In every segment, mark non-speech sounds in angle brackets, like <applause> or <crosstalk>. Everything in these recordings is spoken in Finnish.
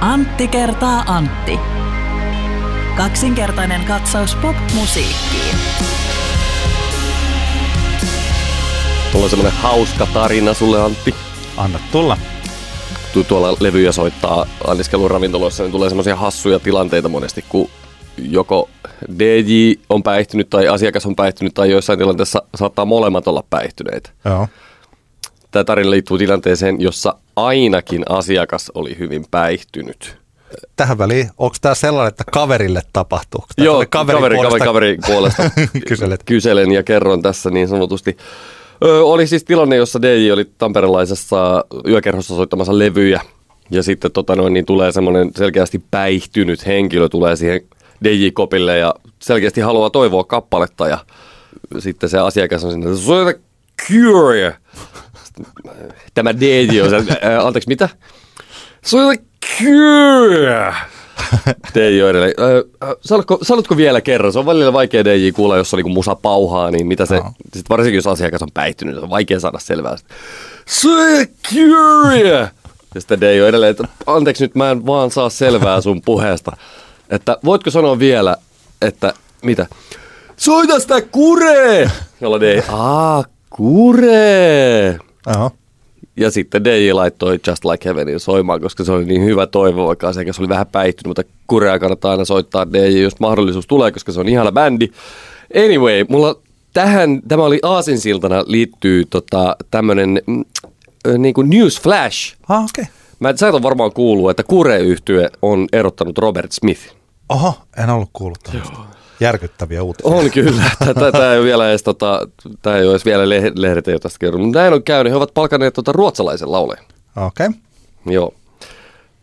Antti kertaa Antti. Kaksinkertainen katsaus pop-musiikkiin. Mulla on semmonen hauska tarina sulle, Antti. Anna tulla. Tu- Tuolla levyjä soittaa anniskelun ravintoloissa, niin tulee semmoisia hassuja tilanteita monesti, kun joko DJ on päihtynyt tai asiakas on päihtynyt tai joissain tilanteissa saattaa molemmat olla päihtyneitä. Joo. Tämä tarina liittyy tilanteeseen, jossa ainakin asiakas oli hyvin päihtynyt. Tähän väliin, onko tämä sellainen, että kaverille tapahtuu? Tää Joo, sellainen kaveri, puolesta kaveri, kaveri puolesta <laughs> Kyselet. kyselen ja kerron tässä niin sanotusti. Ö, oli siis tilanne, jossa DJ oli tamperelaisessa yökerhossa soittamassa levyjä. Ja sitten tota noin, niin tulee semmoinen selkeästi päihtynyt henkilö tulee siihen DJ-kopille ja selkeästi haluaa toivoa kappaletta. Ja sitten se asiakas on sinne, soita Cure. Tämä DJ on se, "Ää, anteeksi mitä? Soita Cure. DJ on edelleen. Sanotko, sanotko vielä kerran? Se on välillä vaikea DJ kuulla, jos on niinku musa pauhaa, niin mitä se, sit varsinkin jos asiakas on päihtynyt, niin on vaikea saada selvää. Secure! Ja sitten DJ on edelleen, että anteeksi nyt mä en vaan saa selvää sun puheesta. Että voitko sanoa vielä, että mitä? Soita sitä kure! Jolla DJ, aa, kure! Joo. Ja sitten DJ laittoi Just Like Heavenin soimaan, koska se oli niin hyvä toivo, vaikka asiakas oli vähän päihtynyt, mutta kurea kannattaa aina soittaa DJ, jos mahdollisuus tulee, koska se on ihana bändi. Anyway, mulla tähän, tämä oli aasinsiltana, liittyy tota, tämmönen mm, ö, niin kuin news flash. Ah, okei. Okay. Mä sä et ole varmaan kuullut, että kure yhtye on erottanut Robert Smith. Oho, en ollut kuullut tällaista. Järkyttäviä uutisia. On kyllä. <laughs> Tämä ei ole vielä edes, tota, tää ei ole edes vielä leh- lehdet ei ole tästä kerronut. Mutta näin on käynyt. He ovat palkanneet tota, ruotsalaisen laulajan. Okei. Okay. Joo.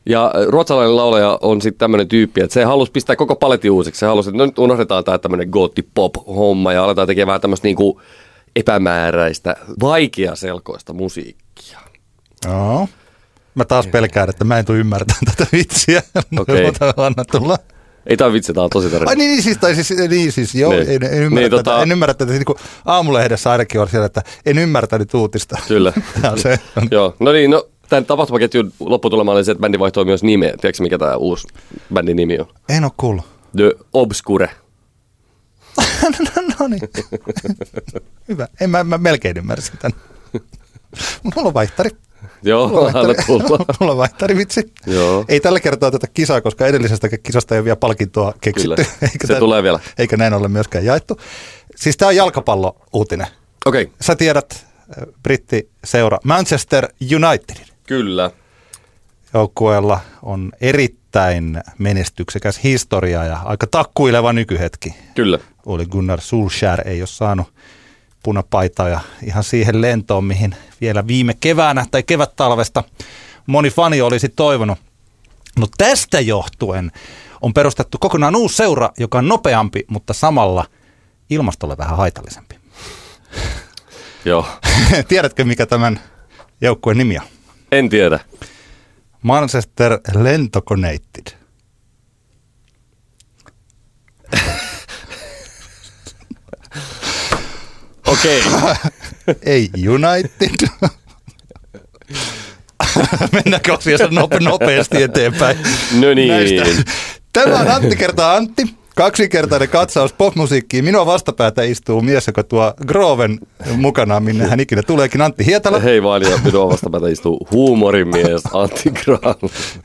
Ja äh, ruotsalainen laulaja on sitten tämmöinen tyyppi, että se halusi pistää koko paletin uusiksi. Se halusi, että no nyt unohdetaan tämä tämmöinen gotti pop homma ja aletaan tekemään tämmöistä niinku epämääräistä, vaikeaselkoista musiikkia. Joo. Mä taas pelkään, että mä en tule ymmärtämään tätä vitsiä. <laughs> Okei. Mutta Anna tulla. Ei tämä vitsi, tämä on tosi tarina. Ai niin, niin siis, tai siis, niin siis joo, Niin. en, en, ymmärrä Niin, tätä, tota- en ymmärrä tätä, niin kuin aamulehdessä ainakin on siellä, että en ymmärtänyt uutista. Kyllä. <laughs> Ja se on, Joo, no niin, no tämän tapahtumaketjun lopputulema oli se, että bändi vaihtoi myös nimeä. Tiedätkö mikä tämä uusi bändin nimi on? en ole kuullut. The Obscure. <laughs> no niin. <laughs> Hyvä. En, mä, mä melkein ymmärsin tämän. Mulla on vaihtari. <laughs> Joo, Mulla vaihtari, tulla. <laughs> Mulla vaihtari vitsi. Joo. Ei tällä kertaa tätä kisaa, koska edellisestä kisasta ei ole vielä palkintoa keksitty. <laughs> Kyllä. Se tulee vielä. Eikä näin ole myöskään jaettu. Siis tämä on jalkapallo-uutinen. Okei, okay. Sä tiedät äh, brittiseura Manchester Unitedin. kyllä. Joukkueella on erittäin menestyksekäs historia ja aika takkuileva nykyhetki. Kyllä. Oli Gunnar Solskjaer ei ole saanut punapaitaa ja ihan siihen lentoon, mihin vielä viime keväänä tai kevättalvesta moni fani olisi toivonut. No tästä johtuen on perustettu kokonaan uusi seura, joka on nopeampi, mutta samalla ilmastolle vähän haitallisempi. <laughs> Joo. <laughs> Tiedätkö, mikä tämän joukkueen nimi on? En tiedä. Manchester Lentokoneitted. <laughs> Okei. <laughs> Ei United. <laughs> Mennäänkö asiassa nope, nopeasti eteenpäin? No niin. Tämä on Antti kertaa Antti. Kaksinkertainen katsaus popmusiikkiin. Minua vastapäätä istuu mies, joka tuo Groven mukanaan, minne hän ikinä tuleekin, Antti Hietala. Hei vaan, ja minua vastapäätä istuu huumorimies Antti Graan.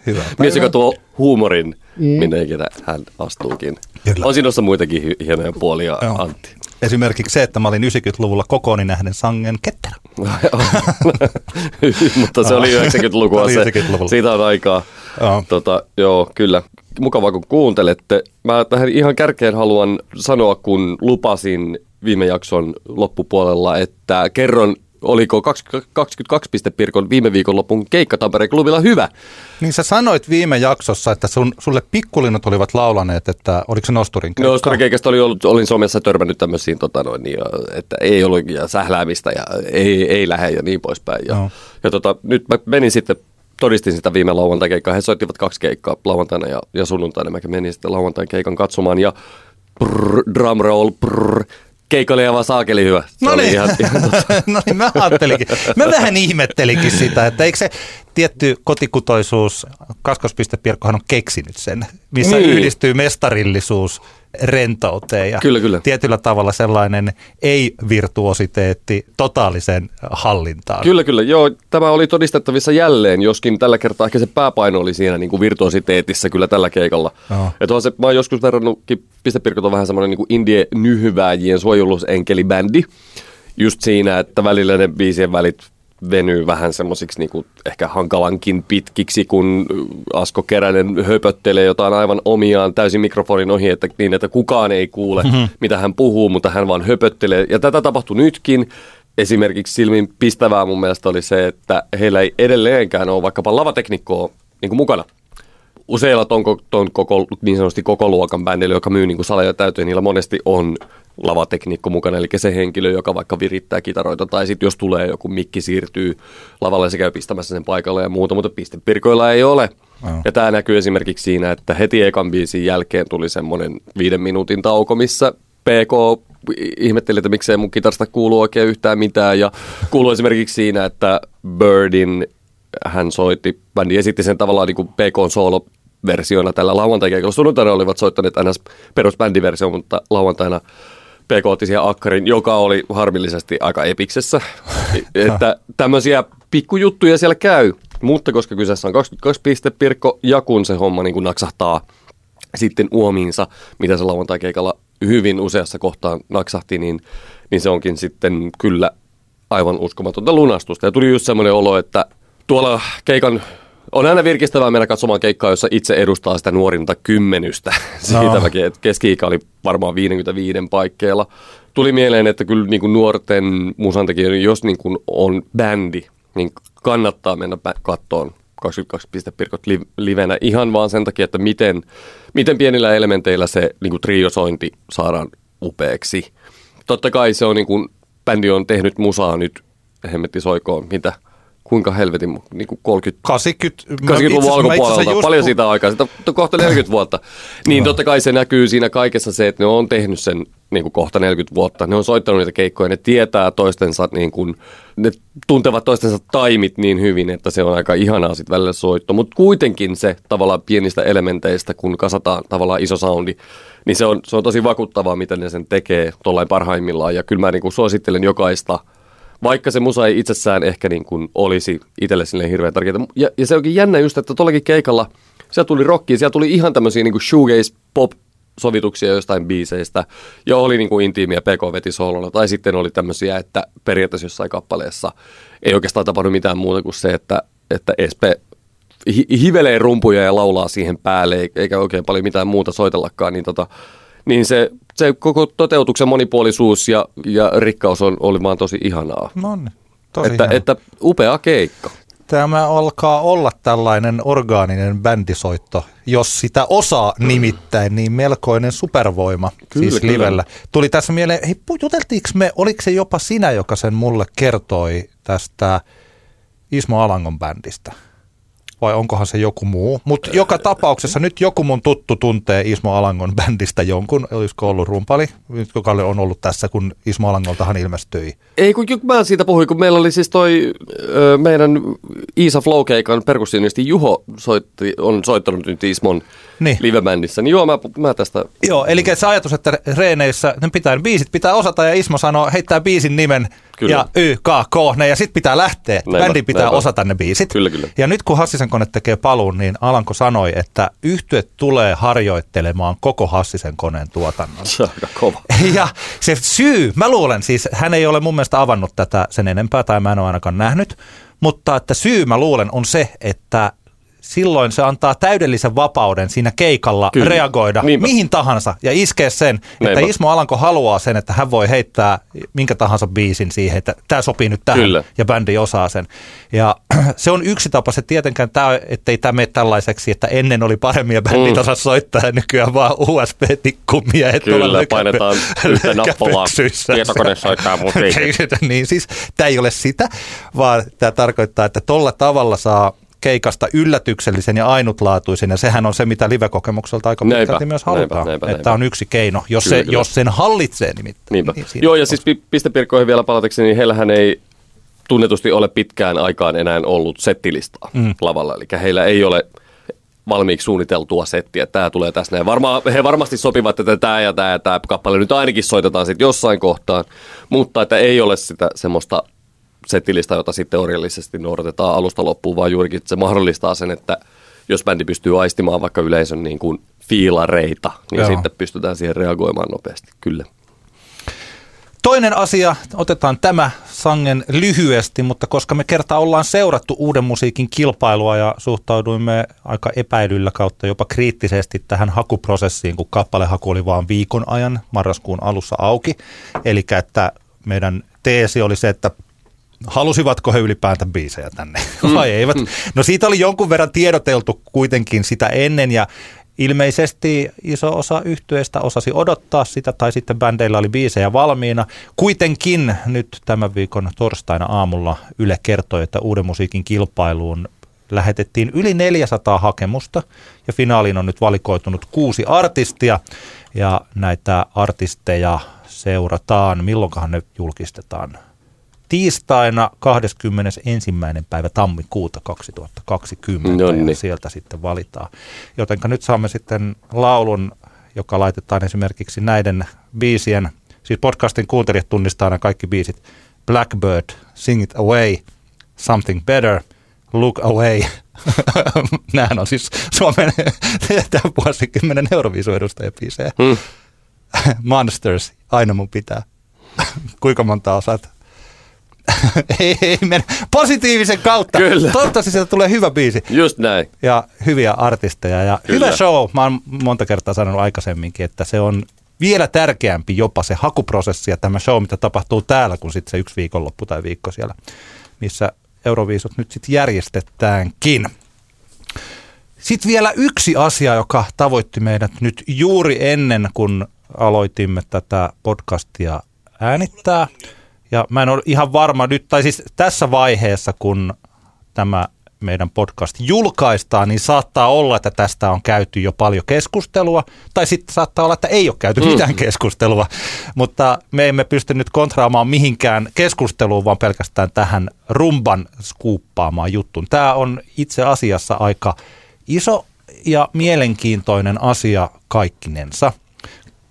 Hyvää Mies, joka tuo huumorin, minne ikinä hän astuukin. Kyllä. On sinussa muitakin hi- hienoja puolia, Joo. Antti. Esimerkiksi se, että mä olin 90-luvulla kokooni nähden sangen ketterä. <laughs> Mutta se oli 90-lukua. Oli se, 90-luvulla. Siitä on aikaa. Joo. Tota, joo, kyllä. Mukavaa kun kuuntelette. Mä tähän ihan kärkeen haluan sanoa, kun lupasin viime jakson loppupuolella, että kerron, oliko 20 22 pistepirkon viime viikonlopun keikka Tampereen klubilla hyvä. Niin sä sanoit viime jaksossa, että sun, sulle pikkulinnut olivat laulaneet, että oliko se Nosturin keikka? No, Storikeikasta oli ollut, olin somessa törmännyt tämmöisiin, tota noin, ja, että ei ollut ja sähläämistä ja ei, ei lähde ja niin poispäin. Ja, Joo. ja tota, nyt mä menin sitten, todistin sitä viime lauantai keikkaa. He soittivat kaksi keikkaa lauantaina ja, ja sunnuntaina. Mä menin sitten lauantain keikan katsomaan ja brr, drum roll, brr, keikka oli aivan saakeli hyvä. Se No niin. ihan, ihan <laughs> no niin, mä ajattelinkin. Mä vähän ihmettelinkin sitä, että eikö se tietty kotikutoisuus, Kaskos.Pirkkohan on keksinyt sen, missä niin. yhdistyy mestarillisuus rentouteen ja Kyllä, kyllä. tietyllä tavalla sellainen ei-virtuositeetti totaaliseen hallintaan. Kyllä, kyllä. Joo, tämä oli todistettavissa jälleen, joskin tällä kertaa ehkä se pääpaino oli siinä niin kuin virtuositeetissä kyllä tällä keikalla. Joo. Että se, mä oon joskus verrannutkin, Pistepirkot on vähän semmoinen niin indie-nyhyvääjien suojelusenkelibändi. Just siinä, että välillä ne biisien välit venyy vähän semmoisiksi niin ehkä hankalankin pitkiksi, kun Asko Keränen höpöttelee jotain aivan omiaan täysin mikrofonin ohi, että, niin että kukaan ei kuule, mm-hmm. mitä hän puhuu, mutta hän vaan höpöttelee. Ja tätä tapahtui nytkin. Esimerkiksi silmin pistävää mun mielestä oli se, että heillä ei edelleenkään ole vaikkapa lavateknikkoa niin kuin mukana useilla ton, ton koko, niin sanotusti koko luokan bändillä, joka myy niin saleja täyteen, niillä monesti on lavatekniikko mukana, eli se henkilö, joka vaikka virittää kitaroita, tai sitten jos tulee joku mikki siirtyy lavalle, se käy pistämässä sen paikalle ja muuta, mutta pistepirkoilla ei ole. Joo. Ja tämä näkyy esimerkiksi siinä, että heti ekan biisin jälkeen tuli semmoinen viiden minuutin tauko, missä PK ihmetteli, että miksei mun kitarasta kuulu oikein yhtään mitään. Ja kuuluu esimerkiksi siinä, että Birdin hän soitti, bändi esitti sen tavallaan niin kuin PK versiona tällä lauantai-keikalla. Sunnuntaina olivat soittaneet ns. perusbändiversio, mutta lauantaina PK otti siihen akkarin, joka oli harmillisesti aika epiksessä. <laughs> että tämmöisiä pikkujuttuja siellä käy, mutta koska kyseessä on 22 piste Pirkko ja kun se homma niin kuin naksahtaa sitten uomiinsa, mitä se lauantai-keikalla hyvin useassa kohtaan naksahti, niin, niin se onkin sitten kyllä aivan uskomatonta lunastusta. Ja tuli just semmoinen olo, että tuolla keikan on aina virkistävää mennä katsomaan keikkaa, jossa itse edustaa sitä nuorinta kymmenystä. Siitä No. no. että keski-ikä oli varmaan 55 paikkeilla. Tuli mieleen, että kyllä niin kuin nuorten musantekijöiden, jos niin kuin on bändi, niin kannattaa mennä kattoon 22 Pirkot li- livenä ihan vaan sen takia, että miten, miten pienillä elementeillä se niin kuin triosointi saadaan upeaksi. Totta kai se on niin kuin, bändi on tehnyt musaa nyt, hemmetti soikoon, mitä, kuinka helvetin, niin kuin 30, 80, mä 80-luvun itse asiassa- mä itse asiassa alkupuolelta, just paljon siitä aikaa, sitä on kohta 40 vuotta. Niin totta kai se näkyy siinä kaikessa se, että ne on tehnyt sen niin kuin kohta 40 vuotta. Ne on soittanut niitä keikkoja, ne tietää toistensa, niin kuin, ne tuntevat toistensa taimit niin hyvin, että se on aika ihanaa sitten välillä soitto. Mutta kuitenkin se tavallaan pienistä elementeistä, kun kasataan tavallaan iso soundi, niin se on, se on tosi vakuuttavaa, miten ne sen tekee tuollain parhaimmillaan. Ja kyllä mä niin kuin suosittelen jokaista vaikka se musa ei itsessään ehkä niin kuin olisi itselle silleen hirveän tärkeää. Ja, ja se onkin jännä just, että tuollakin keikalla, siellä tuli rockia, siellä tuli ihan tämmöisiä niin kuin shoegaze pop sovituksia jostain biiseistä, ja oli niin kuin intiimiä PK veti soololla, tai sitten oli tämmöisiä, että periaatteessa jossain kappaleessa ei oikeastaan tapahdu mitään muuta kuin se, että, että Espe hi- hivelee rumpuja ja laulaa siihen päälle, eikä oikein paljon mitään muuta soitellakaan, niin, tota, niin se, se koko toteutuksen monipuolisuus ja, ja rikkaus on, oli vaan tosi ihanaa. No tosi Että, hieno. että upea keikka. Tämä alkaa olla tällainen orgaaninen bändisoitto, jos sitä osaa nimittäin, niin melkoinen supervoima Kyllä, siis kyllä. livellä. Tuli tässä mieleen, hei juteltiinko me, oliko se jopa sinä, joka sen mulle kertoi tästä Ismo Alangon bändistä? Vai onkohan se joku muu? Mutta joka tapauksessa nyt joku mun tuttu tuntee Ismo Alangon bändistä jonkun, olisiko ollut rumpali, joka on ollut tässä, kun Ismo Alangoltahan ilmestyi. Ei, kun mä siitä puhuin, kun meillä oli siis toi meidän Iisa Flow-keikan perkussionisti Juho soitti, on soittanut nyt Ismon Niin. livebändissä. Niin joo, mä, mä tästä Joo, eli se ajatus, että reeneissä ne pitää, ne biisit pitää osata ja Ismo sanoo, heittää biisin nimen Kyllä. ja Y, K, K, ne ja sitten pitää lähteä. Näinpä, Bändin pitää näinpä. osata ne biisit. Kyllä, kyllä. Ja nyt kun Hassisen kone tekee paluun, niin Alanko sanoi, että yhtyet tulee harjoittelemaan koko Hassisen koneen tuotannon. se on aika kova. <laughs> Ja se syy, mä luulen siis, hän ei ole mun mielestä avannut tätä sen enempää, tai mä en ole ainakaan nähnyt, mutta että syy mä luulen on se, että silloin se antaa täydellisen vapauden siinä keikalla Kyllä. reagoida Niinpä. mihin tahansa ja iskeä sen, että Näinpä. Ismo Alanko haluaa sen, että hän voi heittää minkä tahansa biisin siihen, että tämä sopii nyt tähän Kyllä. ja bändi osaa sen. Ja <clears throat> se on yksi tapa, se tietenkään, tää, ettei tämä mene tällaiseksi, että ennen oli paremmin ja bändit Mm. osaa soittaa ja nykyään vaan USB-tikkumiehet tuolla Kyllä, painetaan yhtä nappulaa. Tietokone soittaa <laughs> musiikin. niin siis tämä ei ole sitä, vaan tämä tarkoittaa, että tolla tavalla saa keikasta yllätyksellisen ja ainutlaatuisen, ja sehän on se, mitä live-kokemukselta aika Näinpä, pitkälti myös halutaan, näinpä, että näinpä. on yksi keino, jos, Kyllä, se, kyllä. jos sen hallitsee nimittäin. Niinpä. Niin Joo, ja tapauksessa. siis pi- pistepirkkoihin vielä palatakseni, niin heillähän ei tunnetusti ole pitkään aikaan enää ollut settilistaa mm. lavalla. Eli heillä ei ole valmiiksi suunniteltua settiä, tämä tulee tässä näin. Varmaan, he varmasti sopivat, että tämä ja tämä ja tämä kappale nyt ainakin soitetaan sitten jossain kohtaan, mutta että ei ole sitä semmoista settilistä, jota sitten orjallisesti noudatetaan alusta loppuun, vaan juurikin se mahdollistaa sen, että jos bändi pystyy aistimaan vaikka yleisön niin kuin fiilareita, niin Joo. sitten pystytään siihen reagoimaan nopeasti, kyllä. Toinen asia, otetaan tämä sangen lyhyesti, mutta koska me kerta ollaan seurattu uuden musiikin kilpailua ja suhtauduimme aika epäilyllä kautta jopa kriittisesti tähän hakuprosessiin, kun kappalehaku oli vain viikon ajan marraskuun alussa auki. Eli että meidän teesi oli se, että halusivatko he ylipäätään biisejä tänne <laughs> vai eivät. No siitä oli jonkun verran tiedoteltu kuitenkin sitä ennen ja ilmeisesti iso osa yhtyeistä osasi odottaa sitä tai sitten bändeillä oli biisejä valmiina. Kuitenkin nyt tämän viikon torstaina aamulla Yle kertoi, että uuden musiikin kilpailuun lähetettiin yli 400 hakemusta ja finaaliin on nyt valikoitunut kuusi artistia ja näitä artisteja seurataan. Milloinkahan ne julkistetaan? Tiistaina 21. päivä tammikuuta 2020 No niin. ja sieltä sitten valitaan. Jotenka nyt saamme sitten laulun, joka laitetaan esimerkiksi näiden biisien, siis podcastin kuuntelijat tunnistaa nämä kaikki biisit. Blackbird, Sing It Away, Something Better, Look Away. <laughs> Nämähän on siis Suomen <laughs> tämän vuosikymmenen Euroviisuedustajabiisejä. Hmm. <laughs> Monsters, aina mun pitää. Kuinka monta osaat? <laughs> ei, ei mene. Positiivisen kautta. Kyllä. Toivottavasti sieltä tulee hyvä biisi Just näin. ja hyviä artisteja ja Kyllä. hyvä show. Mä oon monta kertaa sanonut aikaisemminkin, että se on vielä tärkeämpi jopa se hakuprosessi ja tämä show, mitä tapahtuu täällä, kun sitten se yksi viikonloppu tai viikko siellä, missä Euroviisut nyt sitten järjestetäänkin. Sitten vielä yksi asia, joka tavoitti meidät nyt juuri ennen kuin aloitimme tätä podcastia äänittää. Ja mä en ole ihan varma nyt, tai siis tässä vaiheessa, kun tämä meidän podcast julkaistaan, niin saattaa olla, että tästä on käyty jo paljon keskustelua, tai sitten saattaa olla, että ei ole käyty mitään keskustelua, mutta me emme pysty nyt kontraamaan mihinkään keskusteluun, vaan pelkästään tähän rumban skuuppaamaan juttuun. Tämä on itse asiassa aika iso ja mielenkiintoinen asia kaikkinensa,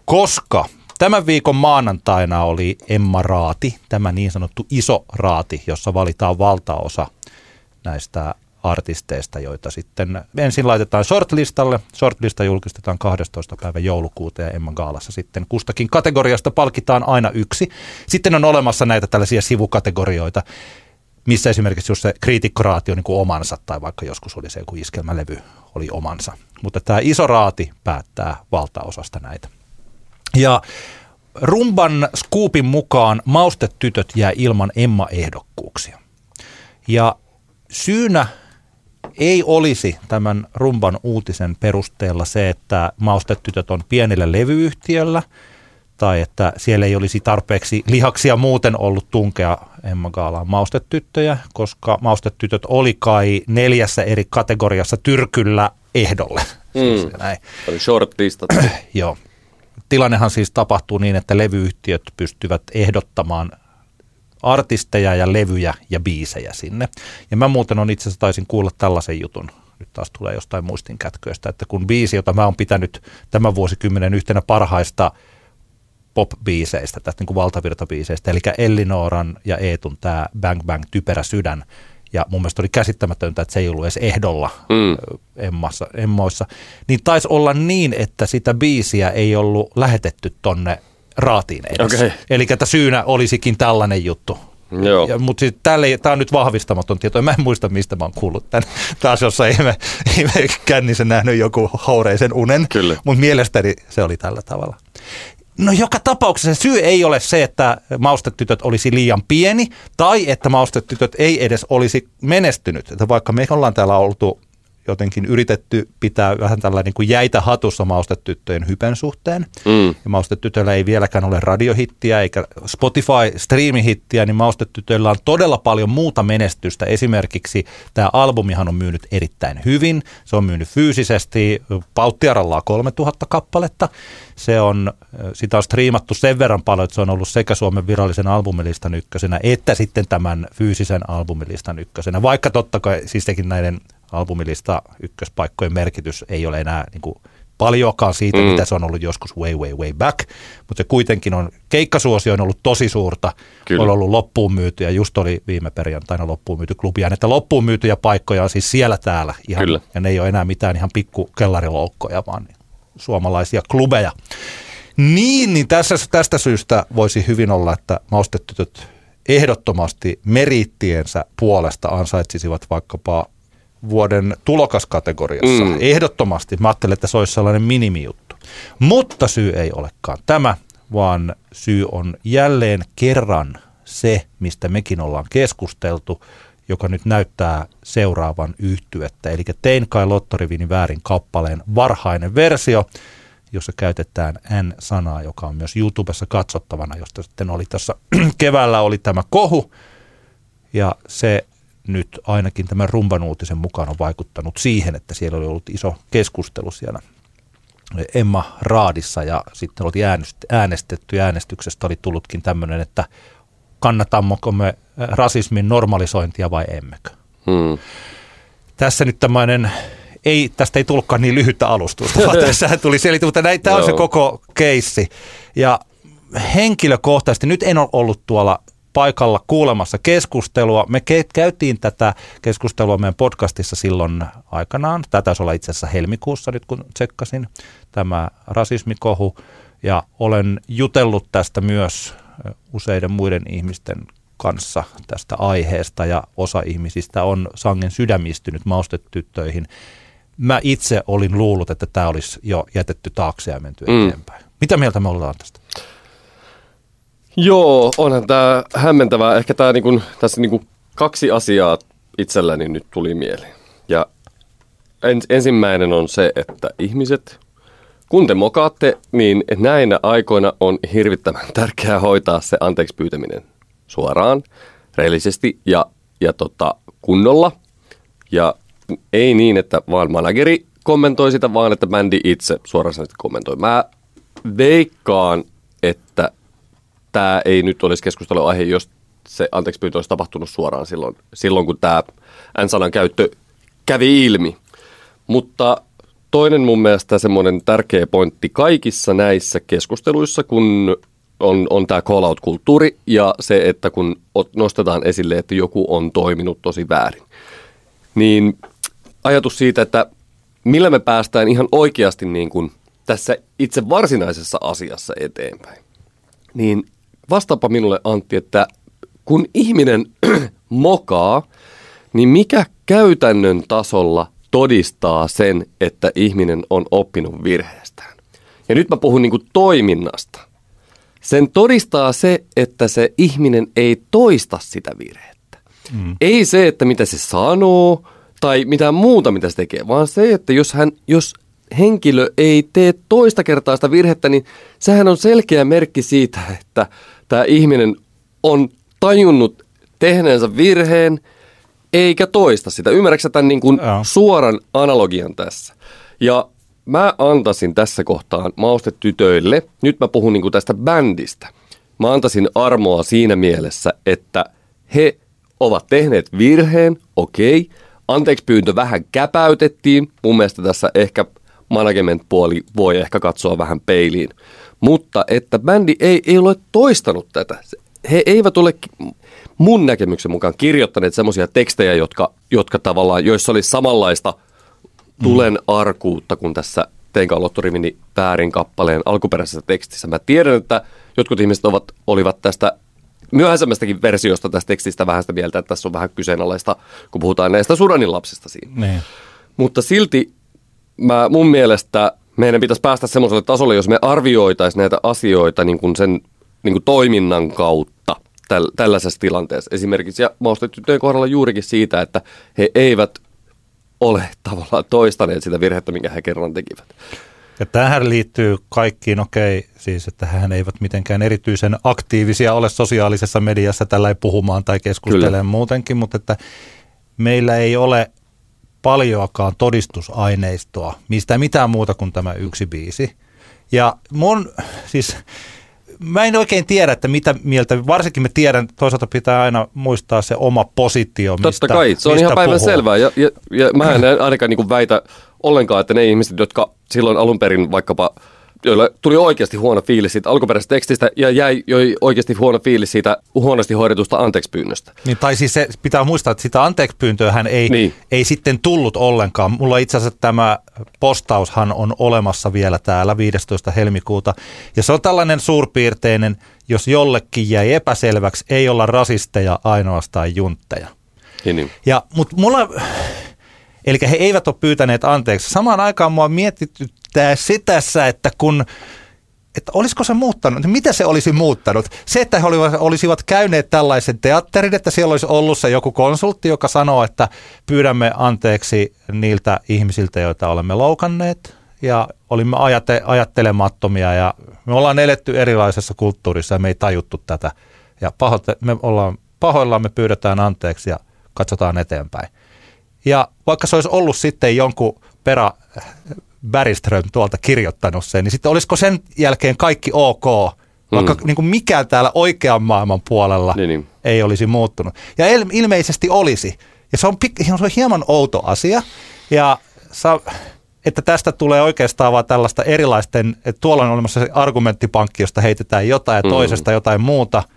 koska tämän viikon maanantaina oli Emma Raati, tämä niin sanottu iso raati, jossa valitaan valtaosa näistä artisteista, joita sitten ensin laitetaan shortlistalle. Shortlista julkistetaan 12. päivä joulukuuta ja Emma Gaalassa sitten kustakin kategoriasta palkitaan aina yksi. Sitten on olemassa näitä tällaisia sivukategorioita, missä esimerkiksi just se kriitikkoraati on niin kuin omansa, tai vaikka joskus oli se joku iskelmälevy oli omansa. Mutta tämä iso raati päättää valtaosasta näitä. Ja Rumban skuupin mukaan maustetytöt jää ilman Emma-ehdokkuuksia. Ja syynä ei olisi tämän Rumban uutisen perusteella se, että maustetytöt on pienellä levyyhtiöllä tai että siellä ei olisi tarpeeksi lihaksia muuten ollut tunkea Emma Gaalaan maustetyttöjä, koska maustetytöt oli kai neljässä eri kategoriassa tyrkyllä ehdolle. Siis Mm. näin. Oli shortlistat. Joo. Tilannehan siis tapahtuu niin, että levyyhtiöt pystyvät ehdottamaan artisteja ja levyjä ja biisejä sinne. Ja mä muuten on itse asiassa taisin kuulla tällaisen jutun, nyt taas tulee jostain muistinkätköistä, että kun biisi, jota mä oon pitänyt tämän vuosikymmenen yhtenä parhaista pop-biiseistä, tästä niin kuin valtavirtabiiseistä, eli Ellinooran ja Eetun tämä Bang Bang Typerä sydän, ja mun mielestä oli käsittämätöntä, että se ei ollut edes ehdolla Mm. Emmassa, Emmoissa, niin taisi olla niin, että sitä biisiä ei ollut lähetetty tonne raatiin edes. Okei. Eli että syynä olisikin tällainen juttu. Joo. Ja, mutta siis tämä on nyt vahvistamaton tieto. Mä en muista, mistä mä oon kuullut tämän. Taas jossain ihme, ihme kännissä nähnyt joku houreisen unen. Mutta mielestäni se oli tällä tavalla. No joka tapauksessa syy ei ole se, että maustetytöt olisi liian pieni tai että maustetytöt ei edes olisi menestynyt. Että vaikka me ollaan täällä oltu jotenkin yritetty pitää vähän tällainen niin kuin jäitä hatussa maustetyttöjen hypen suhteen. Mm. Ja maustetytöillä ei vieläkään ole radiohittiä eikä Spotify-striimihittiä, niin maustetytöillä on todella paljon muuta menestystä. Esimerkiksi tämä albumihan on myynyt erittäin hyvin. Se on myynyt fyysisesti. Pauttiaralla on 3000 kappaletta. Se on, sitä on striimattu sen verran paljon, että se on ollut sekä Suomen virallisen albumilistan ykkösenä, että sitten tämän fyysisen albumilistan ykkösenä. Vaikka totta kai siis näiden albumilista ykköspaikkojen merkitys ei ole enää niin kuin paljonkaan siitä, mm. mitä se on ollut joskus way, way, way back, mutta se kuitenkin on, keikkasuosio on ollut tosi suurta, Kyllä. on ollut loppuun myyty ja just oli viime perjantaina loppuun myyty klubia, että loppuun myytyjä paikkoja on siis siellä täällä ihan, Kyllä. ja ne ei ole enää mitään ihan pikku kellariloukkoja, vaan suomalaisia klubeja. Niin, niin tässä, tästä syystä voisi hyvin olla, että maustetytöt ehdottomasti meriittiensä puolesta ansaitsisivat vaikkapa vuoden tulokaskategoriassa. Mm. Ehdottomasti. Mä ajattelin, että se olisi sellainen minimijuttu. Mutta syy ei olekaan tämä, vaan syy on jälleen kerran se, mistä mekin ollaan keskusteltu, joka nyt näyttää seuraavan yhtyettä. Eli tein kai Lottorivini väärin kappaleen varhainen versio, jossa käytetään N-sanaa, joka on myös YouTubessa katsottavana, josta sitten oli tässä <clears throat> keväällä oli tämä kohu, ja se nyt ainakin tämän rumban uutisen mukaan on vaikuttanut siihen, että siellä oli ollut iso keskustelu siellä Emma Raadissa ja sitten oli äänestetty ja äänestyksestä oli tullutkin tämmöinen, että kannatammeko me rasismin normalisointia vai emmekö. Hmm. Tässä nyt tämmöinen, ei, tästä ei tullutkaan niin lyhyttä alustusta, vaan <laughs> tässä tuli selitys, mutta tämä on se koko keissi. Ja henkilökohtaisesti, nyt en ole ollut tuolla paikalla kuulemassa keskustelua. Me käytiin tätä keskustelua meidän podcastissa silloin aikanaan. Tätä taisi olla itse asiassa helmikuussa nyt kun tsekkasin tämä rasismikohu. Ja olen jutellut tästä myös useiden muiden ihmisten kanssa tästä aiheesta ja osa ihmisistä on sangen sydämistynyt maustetyttöihin. Mä itse olin luullut, että tämä olisi jo jätetty taakse ja menty mm. eteenpäin. Mitä mieltä me ollaan tästä? Joo, onhan tämä hämmentävää. Ehkä tämä niinku, tässä niinku kaksi asiaa itselläni nyt tuli mieleen. Ja ens, ensimmäinen on se, että ihmiset, kun te mokaatte, niin näinä aikoina on hirvittävän tärkeää hoitaa se anteeksi pyytäminen suoraan, reellisesti ja, ja tota, kunnolla. Ja ei niin, että vaan manageri kommentoi sitä, vaan että bändi itse suoraan kommentoi. Mä veikkaan, tämä ei nyt olisi keskusteluaihe, jos se anteeksi pyyntö olisi tapahtunut suoraan silloin, silloin kun tämä N-sanan käyttö kävi ilmi. Mutta toinen mun mielestä semmoinen tärkeä pointti kaikissa näissä keskusteluissa, kun on, on tämä call-out-kulttuuri ja se, että kun nostetaan esille, että joku on toiminut tosi väärin, niin ajatus siitä, että millä me päästään ihan oikeasti niin kuin tässä itse varsinaisessa asiassa eteenpäin, niin vastaapa minulle Antti, että kun ihminen <clears throat> mokaa, niin mikä käytännön tasolla todistaa sen, että ihminen on oppinut virheestään? Ja nyt mä puhun niin kuin toiminnasta. Sen todistaa se, että se ihminen ei toista sitä virhettä. Mm. Ei se, että mitä se sanoo tai mitään muuta, mitä se tekee, vaan se, että jos, hän, jos henkilö ei tee toista kertaa sitä virhettä, niin sehän on selkeä merkki siitä, että tämä ihminen on tajunnut tehneensä virheen, eikä toista sitä. Ymmärrätkö tämän niin kuin suoran analogian tässä? Ja mä antaisin tässä kohtaan maustetytöille, nyt mä puhun niin kuin tästä bändistä, mä antaisin armoa siinä mielessä, että he ovat tehneet virheen, okei, anteeksi pyyntö vähän käpäytettiin, mun mielestä tässä ehkä management-puoli voi ehkä katsoa vähän peiliin. Mutta että bändi ei, ei ole toistanut tätä. He eivät ole mun näkemyksen mukaan kirjoittaneet semmoisia tekstejä, jotka, jotka tavallaan, joissa oli samanlaista tulen arkuutta kuin tässä Teinkaan Lottorivini väärin kappaleen alkuperäisessä tekstissä. Mä tiedän, että jotkut ihmiset ovat, olivat tästä myöhäisemmästäkin versiosta tästä tekstistä vähän sitä mieltä, että tässä on vähän kyseenalaista, kun puhutaan näistä Sudanin lapsista siinä. Niin. Mutta silti mä, mun mielestä meidän pitäisi päästä semmoiselle tasolle, jos me arvioitaisiin näitä asioita niin kuin sen niin kuin toiminnan kautta täl, tällaisessa tilanteessa. Esimerkiksi ja maustetyttöjen kohdalla juurikin siitä, että he eivät ole <laughs> tavallaan toistaneet sitä virhettä, minkä he kerran tekivät. Ja tähän liittyy kaikkiin, okei, siis että hän eivät mitenkään erityisen aktiivisia ole sosiaalisessa mediassa tällä ei puhumaan tai keskustelemaan Kyllä. muutenkin, mutta että meillä ei ole paljoakaan todistusaineistoa, mistä mitään muuta kuin tämä yksi biisi. Ja mun, siis mä en oikein tiedä, että mitä mieltä, varsinkin me tiedän, toisaalta pitää aina muistaa se oma positio, mistä Totta kai, se on ihan päivän selvää. Ja, ja, ja mä en ainakaan niin väitä ollenkaan, että ne ihmiset, jotka silloin alun perin vaikkapa joilla tuli oikeasti huono fiilis siitä alkuperäisestä tekstistä ja jäi jo oikeasti huono fiilis siitä huonosti hoidetusta anteekspyynnöstä. Niin, tai siis se, pitää muistaa, että sitä anteekspyyntöä hän ei, niin. ei sitten tullut ollenkaan. Mulla itse asiassa tämä postaushan on olemassa vielä täällä 15. helmikuuta. Ja se on tällainen suurpiirteinen, jos jollekin jäi epäselväksi, ei olla rasisteja, ainoastaan juntteja. Niin, niin. Ja, mutta mulla, eli he eivät ole pyytäneet anteeksi. Samaan aikaan mua mietityttää se tässä, että kun että olisiko se muuttanut, mitä se olisi muuttanut? Se, että he olisivat käyneet tällaisen teatterin, että siellä olisi ollut se joku konsultti, joka sanoo, että pyydämme anteeksi niiltä ihmisiltä, joita olemme loukanneet ja olimme ajate, ajattelemattomia ja me ollaan eletty erilaisessa kulttuurissa ja me ei tajuttu tätä ja pahoite, me ollaan pahoillaan, me pyydetään anteeksi ja katsotaan eteenpäin. Ja vaikka se olisi ollut sitten jonkun perä Bäriström tuolta kirjoittanut sen, niin sitten olisiko sen jälkeen kaikki ok, vaikka mm. niin kuin mikään täällä oikean maailman puolella niin, niin. ei olisi muuttunut. Ja ilmeisesti olisi. Ja se on, se on hieman outo asia. Ja sa, että tästä tulee oikeastaan vaan tällaista erilaisten, että tuolla on olemassa se argumenttipankki, josta heitetään jotain ja mm. toisesta jotain muuta –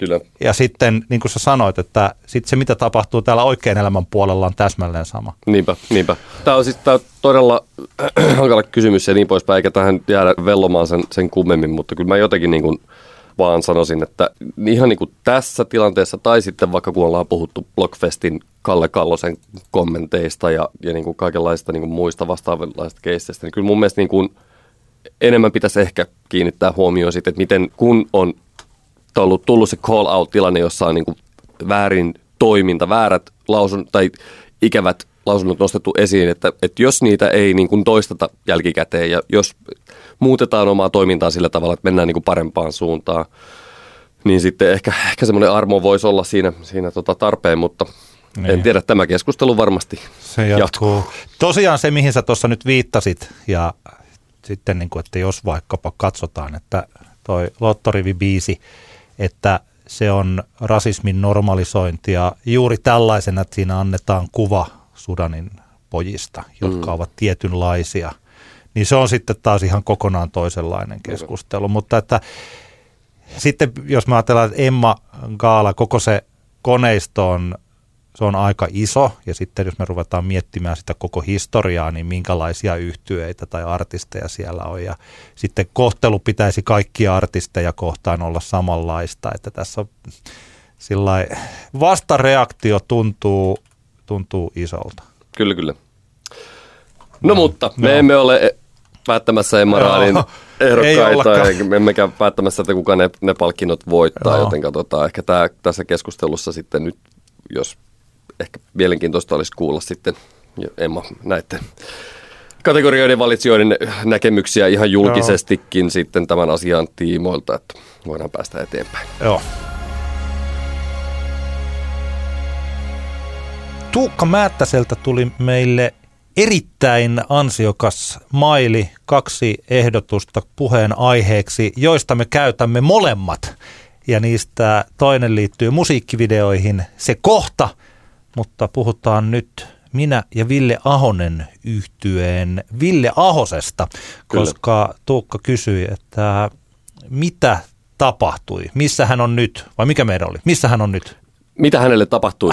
Kyllä. Ja sitten, niin kuin sä sanoit, että sit se mitä tapahtuu täällä oikean elämän puolella on täsmälleen sama. Niinpä, niinpä. Tämä on siis tää on todella <clears throat> hankala kysymys ja niin poispäin, eikä tähän jäädä vellomaan sen, sen kummemmin, mutta kyllä mä jotenkin niin kuin vaan sanoisin, että ihan niin kuin tässä tilanteessa tai sitten vaikka kun ollaan puhuttu Blockfestin Kalle Kallosen kommenteista ja, ja niin kuin kaikenlaista niin kuin muista vastaavanlaista keisteistä, niin kyllä mun mielestä niin kuin enemmän pitäisi ehkä kiinnittää huomioon sitten, että miten kun on ollut tullut se call out-tilanne, jossa on niin kuin väärin toiminta, väärät lausun tai ikävät lausunnot nostettu esiin, että, että jos niitä ei niin kuin toisteta jälkikäteen ja jos muutetaan omaa toimintaa sillä tavalla, että mennään niin kuin parempaan suuntaan, niin sitten ehkä, ehkä semmoinen armo voisi olla siinä, siinä tota tarpeen, mutta niin. en tiedä, tämä keskustelu varmasti se jatkuu. jatkuu. Tosiaan se, mihin sä tuossa nyt viittasit ja sitten, niin kuin, että jos vaikkapa katsotaan, että toi Lottorivi-biisi, että se on rasismin normalisointia juuri tällaisena, että siinä annetaan kuva Sudanin pojista, jotka mm. ovat tietynlaisia. Niin se on sitten taas ihan kokonaan toisenlainen keskustelu. Mm. Mutta että sitten jos mä ajatellaan, että Emma Gaala, koko se koneisto on se on aika iso ja sitten jos me ruvetaan miettimään sitä koko historiaa, niin minkälaisia yhtyeitä tai artisteja siellä on ja sitten kohtelu pitäisi kaikkia artisteja kohtaan olla samanlaista, että tässä on sillä vastareaktio tuntuu, tuntuu isolta. Kyllä, kyllä. No, no mutta me no. emme ole päättämässä Emaraalin no, ehdokkaita, emmekä päättämässä, että kuka ne, ne palkinnot voittaa, no. joten katsotaan ehkä tää, tässä keskustelussa sitten nyt, jos ehkä mielenkiintoista olisi kuulla sitten Emma näiden kategorioiden valitsijoiden näkemyksiä ihan julkisestikin Joo. sitten tämän asian tiimoilta, että voidaan päästä eteenpäin. Joo. Tuukka Määttäseltä tuli meille erittäin ansiokas maili, kaksi ehdotusta puheen aiheeksi, joista me käytämme molemmat. Ja niistä toinen liittyy musiikkivideoihin. Se kohta – mutta puhutaan nyt minä ja Ville Ahonen yhtyeen Ville Ahosesta, Kyllä. koska Tuukka kysyi, että mitä tapahtui, missä hän on nyt, vai mikä meidän oli, missä hän on nyt? Mitä hänelle tapahtui?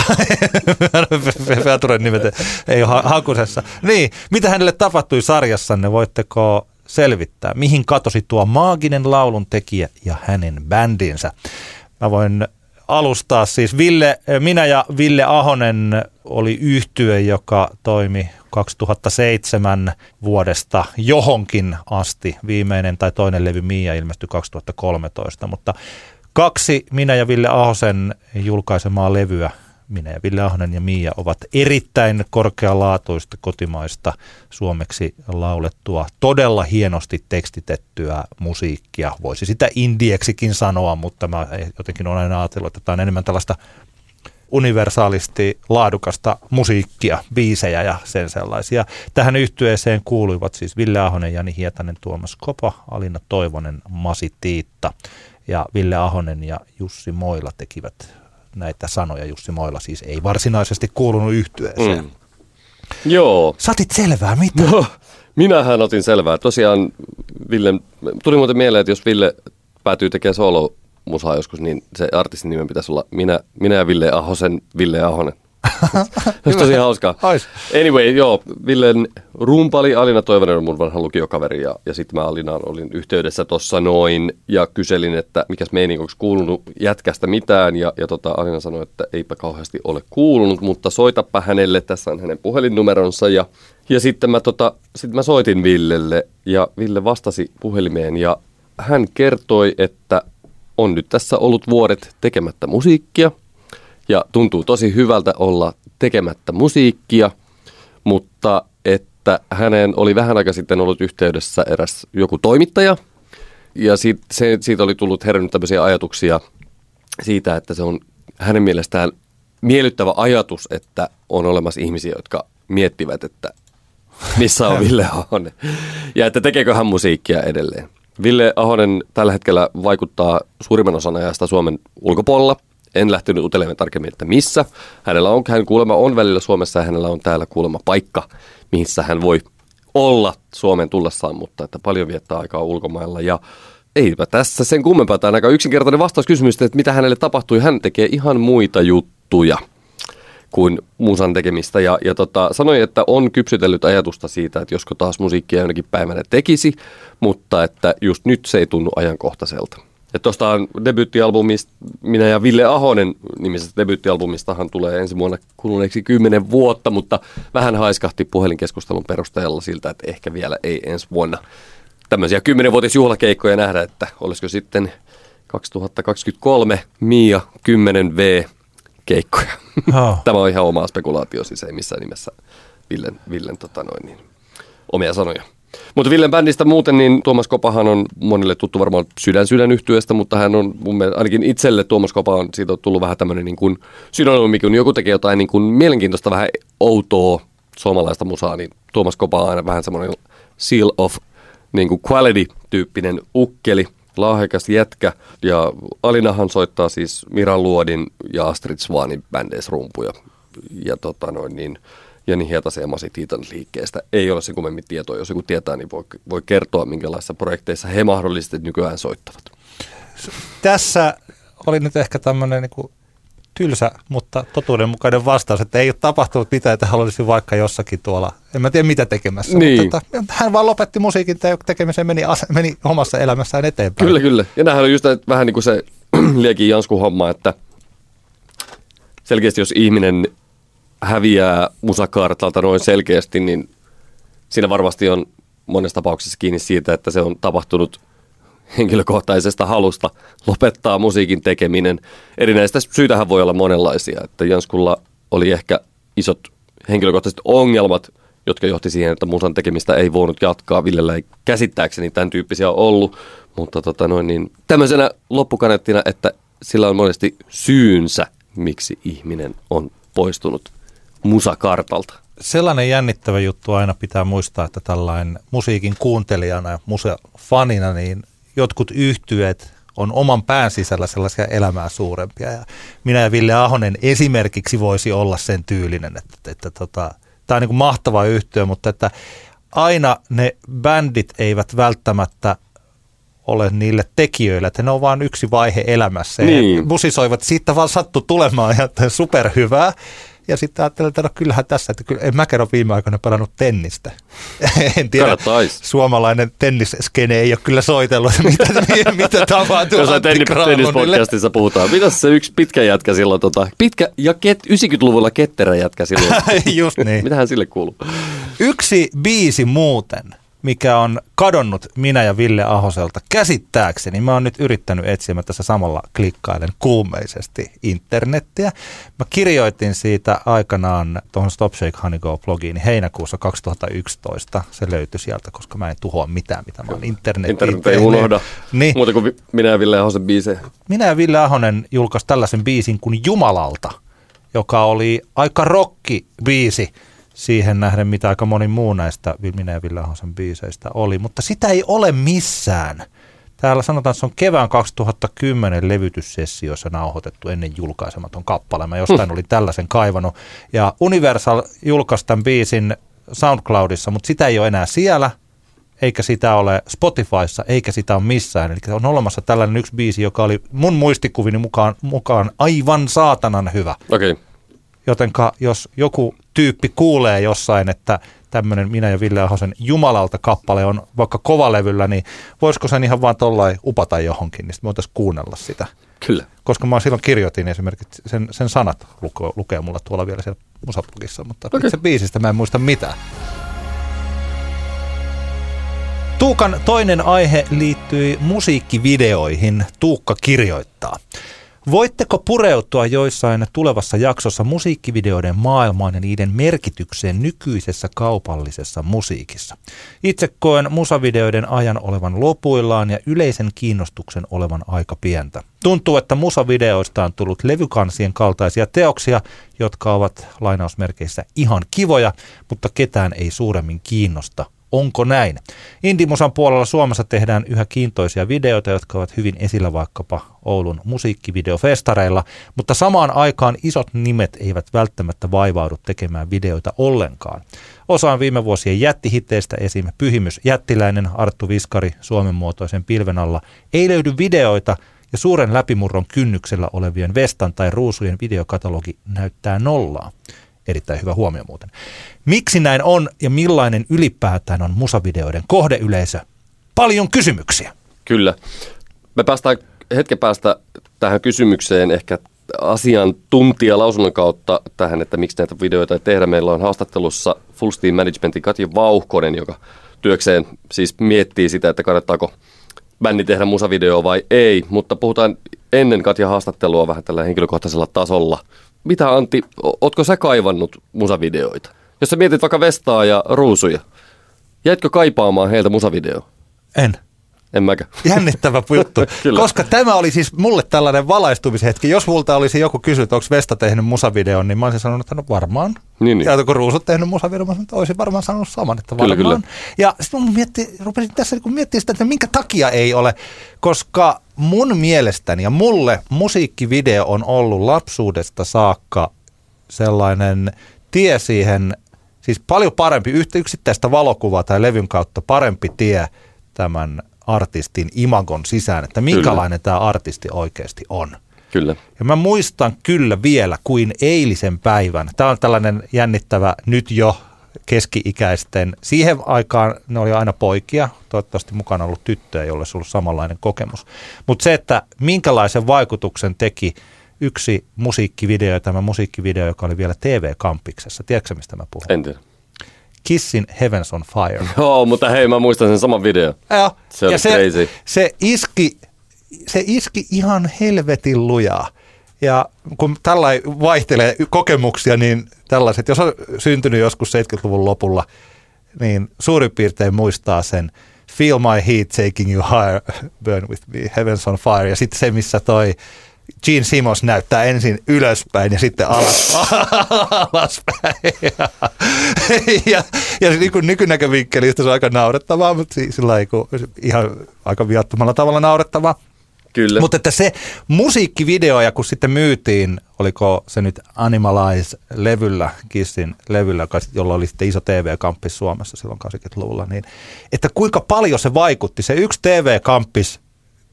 <laughs> Featuren nimet ei ole hakusessa. Niin, mitä hänelle tapahtui sarjassanne, voitteko selvittää? Mihin katosi tuo maaginen laulun tekijä ja hänen bändinsä? Mä voin alustaa. Siis Ville, minä ja Ville Ahonen oli yhtye, joka toimi 2007 vuodesta johonkin asti. Viimeinen tai toinen levy Mia ilmestyi 2013, mutta kaksi minä ja Ville Ahosen julkaisemaa levyä minä ja Ville Ahonen ja Miia ovat erittäin korkealaatuista kotimaista suomeksi laulettua, todella hienosti tekstitettyä musiikkia. Voisi sitä indieksikin sanoa, mutta mä jotenkin olen aina ajatellut, että tämä on enemmän tällaista universaalisti laadukasta musiikkia, biisejä ja sen sellaisia. Tähän yhtyeeseen kuuluivat siis Ville Ahonen, Jani Hietanen, Tuomas Kopa, Alina Toivonen, Masi Tiitta ja Ville Ahonen ja Jussi Moila tekivät näitä sanoja. Jussi Moila siis ei varsinaisesti kuulunut yhtyeeseen. Mm. Joo. Saatit selvää, mitä? No, minähän otin selvää. Tosiaan Ville, tuli muuten mieleen, että jos Ville päätyy tekemään solo musaa joskus, niin se artistin nimen pitäisi olla Minä, minä ja Ville Ahosen Ville Ahonen. <laughs> Olisi tosi hauskaa. Ois. Anyway, joo, Villen rumpali Alina Toivonen on mun vanha lukiokaveri ja, ja sitten mä Alinaan olin yhteydessä tuossa noin ja kyselin, että mikäs meininki, onko kuulunut jätkästä mitään ja, ja tota, Alina sanoi, että eipä kauheasti ole kuulunut, mutta soitapa hänelle, tässä on hänen puhelinnumeronsa ja, ja sitten mä, tota, sit mä soitin Villelle ja Ville vastasi puhelimeen ja hän kertoi, että on nyt tässä ollut vuodet tekemättä musiikkia ja tuntuu tosi hyvältä olla tekemättä musiikkia, mutta että hänen oli vähän aika sitten ollut yhteydessä eräs joku toimittaja ja siitä, se, siitä oli tullut herännyt tämmöisiä ajatuksia siitä, että se on hänen mielestään miellyttävä ajatus, että on olemassa ihmisiä, jotka miettivät, että missä on <laughs> Ville Ahonen ja että tekeekö hän musiikkia edelleen. Ville Ahonen tällä hetkellä vaikuttaa suurimman osan ajasta Suomen ulkopuolella. En lähtenyt utelemaan tarkemmin, että missä. Hänellä on, hän kuulemma on välillä Suomessa ja hänellä on täällä kuulemma paikka, missä hän voi olla Suomen tullessaan, mutta että paljon viettää aikaa ulkomailla. Ja eipä tässä sen kummempaa. Tämä on aika yksinkertainen vastaus kysymystä, että mitä hänelle tapahtui. Hän tekee ihan muita juttuja kuin musan tekemistä. Ja, ja tota, sanoi, että on kypsytellyt ajatusta siitä, että josko taas musiikkia jonnekin päivänä tekisi, mutta että just nyt se ei tunnu ajankohtaiselta. Ja tuosta debyyttialbumista, minä ja Ville Ahonen nimisestä debyyttialbumistahan tulee ensi vuonna kuluneeksi kymmenen vuotta, mutta vähän haiskahti puhelinkeskustelun perusteella siltä, että ehkä vielä ei ensi vuonna tämmöisiä kymmenenvuotisjuhlakeikkoja nähdä, että olisiko sitten 2023 Mia 10V keikkoja. Oh. <laughs> Tämä on ihan oma spekulaatio, siis ei missään nimessä Villen, Villen tota noin, niin, omia sanoja. Mutta Villen bändistä muuten, niin Tuomas Kopahan on monille tuttu varmaan sydän sydän yhtyeestä, mutta hän on mun mielestä, ainakin itselle Tuomas Kopa on siitä on tullut vähän tämmöinen niin kuin synonyymi, kun joku tekee jotain niin kuin mielenkiintoista, vähän outoa suomalaista musaa, niin Tuomas Kopa on aina vähän semmoinen seal of niin kuin quality-tyyppinen ukkeli lahjakas jätkä. Ja Alinahan soittaa siis Miran Luodin ja Astrid Swanin bändeissä rumpuja. Ja tota noin niin, Jani Hietasen ja Masi Tiitan liikkeestä ei ole se kummemmin tietoa. Jos joku tietää, niin voi, voi kertoa, minkälaisissa projekteissa he mahdollisesti nykyään soittavat. Tässä oli nyt ehkä tämmöinen niin tylsä, mutta totuudenmukainen vastaus, että ei ole tapahtunut mitään, että hän olisi vaikka jossakin tuolla, en mä tiedä mitä tekemässä, niin. mutta että, hän vaan lopetti musiikin tekemisen meni, meni omassa elämässään eteenpäin. Kyllä, kyllä. Ja nämähän on just vähän niin kuin se <clears throat> liekin Jansku homma, että selkeästi jos ihminen häviää musakartalta noin selkeästi, niin siinä varmasti on monessa tapauksessa kiinni siitä, että se on tapahtunut henkilökohtaisesta halusta lopettaa musiikin tekeminen. Erinäistä syytähän voi olla monenlaisia, että Janskulla oli ehkä isot henkilökohtaiset ongelmat, jotka johti siihen, että musan tekemistä ei voinut jatkaa. Villellä ei käsittääkseni tämän tyyppisiä ollut, mutta tota noin, niin, tämmöisenä loppukanettina, että sillä on monesti syynsä, miksi ihminen on poistunut musakartalta. Sellainen jännittävä juttu aina pitää muistaa, että tällainen musiikin kuuntelijana ja museofanina, niin jotkut yhtyöt on oman pään sisällä sellaisia elämää suurempia. Ja minä ja Ville Ahonen esimerkiksi voisi olla sen tyylinen, että, että, että tota, tämä on niin kuin mahtava yhtiö, mutta että aina ne bändit eivät välttämättä ole niille tekijöille, että ne on vain yksi vaihe elämässä. Niin. Ja musisoivat, siitä vaan sattu tulemaan ja superhyvää. Ja sitten ajattelin, että no kyllähän tässä, että kyllä, en mäkään ole viime aikoina pelannut tennistä. <laughs> en tiedä, Kannattais. suomalainen tennisskene ei ole kyllä soitellut, <laughs> mitä, mitä tapahtuu Jossain tennis- tennispodcastissa puhutaan. Mitäs se yksi pitkä jätkä silloin, tota, pitkä ja ket, 90-luvulla ketterä jätkä silloin. <laughs> Just niin. Mitähän sille kuuluu? Yksi biisi muuten mikä on kadonnut minä ja Ville Ahoselta käsittääkseni. Mä oon nyt yrittänyt etsiä, mä tässä samalla klikkailen kuumeisesti internettiä. Mä kirjoitin siitä aikanaan tuohon Stop Shake Honey Go blogiin heinäkuussa 2011. Se löytyi sieltä, koska mä en tuhoa mitään, mitä mä oon internetiin Internet ei unohda. Niin. Muuta kuin minä ja Ville Ahosen biisejä. minä ja Ville Ahonen julkaisi tällaisen biisin kuin Jumalalta, joka oli aika rokki biisi siihen nähden, mitä aika moni muu näistä minä ja Ville Ahosen biiseistä oli. Mutta sitä ei ole missään. Täällä sanotaan, että se on kevään 2010 levytyssessiossa nauhoitettu ennen julkaisematon kappale. Mä jostain olin tällaisen kaivannut. Ja Universal julkaisi tämän biisin SoundCloudissa, mutta sitä ei ole enää siellä, eikä sitä ole Spotifyssa, eikä sitä ole missään. Eli on olemassa tällainen yksi biisi, joka oli mun muistikuvini mukaan, mukaan aivan saatanan hyvä. Okei. Okay. Jotenka jos joku tyyppi kuulee jossain, että tämmöinen minä ja Ville Ahosen Jumalalta kappale on vaikka kovalevyllä, niin voisiko sen ihan vaan tollain upata johonkin, niin sitten voitaisiin kuunnella sitä. Kyllä. Koska mä silloin kirjoitin esimerkiksi sen, sen sanat lukee, lukee mulla tuolla vielä siellä musablogissa, mutta okay. itse biisistä mä en muista mitään. Tuukan toinen aihe liittyi musiikkivideoihin. Tuukka kirjoittaa. Voitteko pureutua joissain tulevassa jaksossa musiikkivideoiden maailmaan ja niiden merkitykseen nykyisessä kaupallisessa musiikissa? Itse koen musavideoiden ajan olevan lopuillaan ja yleisen kiinnostuksen olevan aika pientä. Tuntuu, että musavideoista on tullut levykansien kaltaisia teoksia, jotka ovat lainausmerkeissä ihan kivoja, mutta ketään ei suuremmin kiinnosta Onko näin? Indimusan puolella Suomessa tehdään yhä kiintoisia videoita, jotka ovat hyvin esillä vaikkapa Oulun musiikkivideofestareilla, mutta samaan aikaan isot nimet eivät välttämättä vaivaudu tekemään videoita ollenkaan. Osaan viime vuosien jättihitteistä esim. Pyhimys Jättiläinen, Arttu Viskari Suomen muotoisen pilven alla ei löydy videoita, ja suuren läpimurron kynnyksellä olevien Vestan tai Ruusujen videokatalogi näyttää nollaa. Erittäin hyvä huomio muuten. Miksi näin on ja millainen ylipäätään on musavideoiden kohdeyleisö? Paljon kysymyksiä. Kyllä. Me päästään hetken päästä tähän kysymykseen ehkä asiantuntija lausunnon kautta tähän, että miksi näitä videoita ei tehdä. Meillä on haastattelussa Full Steam Managementin Katja Vauhkonen, joka työkseen siis miettii sitä, että kannattaako bändi tehdä musavideoa vai ei, mutta puhutaan ennen Katja haastattelua vähän tällä henkilökohtaisella tasolla. Mitä Antti, ootko sä kaivannut musavideoita? Jos sä mietit vaikka Vestaa ja Ruusuja, jäitkö kaipaamaan heiltä musavideoa? En. En mäkään. Jännittävä juttu. <laughs> Koska tämä oli siis mulle tällainen valaistumishetki. Jos multa olisi joku kysynyt, onko Vesta tehnyt musavideon, niin mä olisin sanonut, että no varmaan. Niin, niin. Ja kun Ruusut tehnyt musavideon, mä sanoin, että olisin varmaan sanonut saman, että varmaan. Kyllä, kyllä. Ja sitten mä mietti, rupesin tässä niin miettimään sitä, että minkä takia ei ole, koska mun mielestäni ja mulle musiikkivideo on ollut lapsuudesta saakka sellainen tie siihen, siis paljon parempi, yksittäistä valokuvaa tai levyn kautta parempi tie tämän artistin imagon sisään, että minkälainen kyllä. tämä artisti oikeasti on. Kyllä. Ja mä muistan kyllä vielä kuin eilisen päivän. Tämä on tällainen jännittävä nyt jo keski-ikäisten. Siihen aikaan ne oli aina poikia, toivottavasti mukana ollut tyttöjä, jolle se ollut samanlainen kokemus. Mutta se, että minkälaisen vaikutuksen teki yksi musiikkivideo, tämä musiikkivideo, joka oli vielä TV-kampiksessa. Tiedätkö mistä mä puhun? En tiedä. Kissin Heavens on Fire. <laughs> Joo, mutta hei, mä muistan sen saman video. Joo. Se oli ja se, crazy. se, iski, se iski ihan helvetin lujaa. Ja kun tällainen vaihtelee kokemuksia, niin tällaiset, jos on syntynyt joskus 70-luvun lopulla, niin suurin piirtein muistaa sen Feel my heat taking you higher, burn with me, heavens on fire. Ja sitten se, missä toi Gene Simmons näyttää ensin ylöspäin ja sitten alas, <laughs> alaspäin. Ja, ja, ja niin kuin nykynäkövinkkelistä se on aika naurettavaa, mutta sillä ihan aika viattomalla tavalla naurettavaa. Kyllä. Mutta että se musiikkivideo, ja kun sitten myytiin, oliko se nyt Animalize-levyllä, Kissin levyllä, jolla oli sitten iso TV-kamppis Suomessa silloin 80-luvulla, niin että kuinka paljon se vaikutti. Se yksi TV-kamppis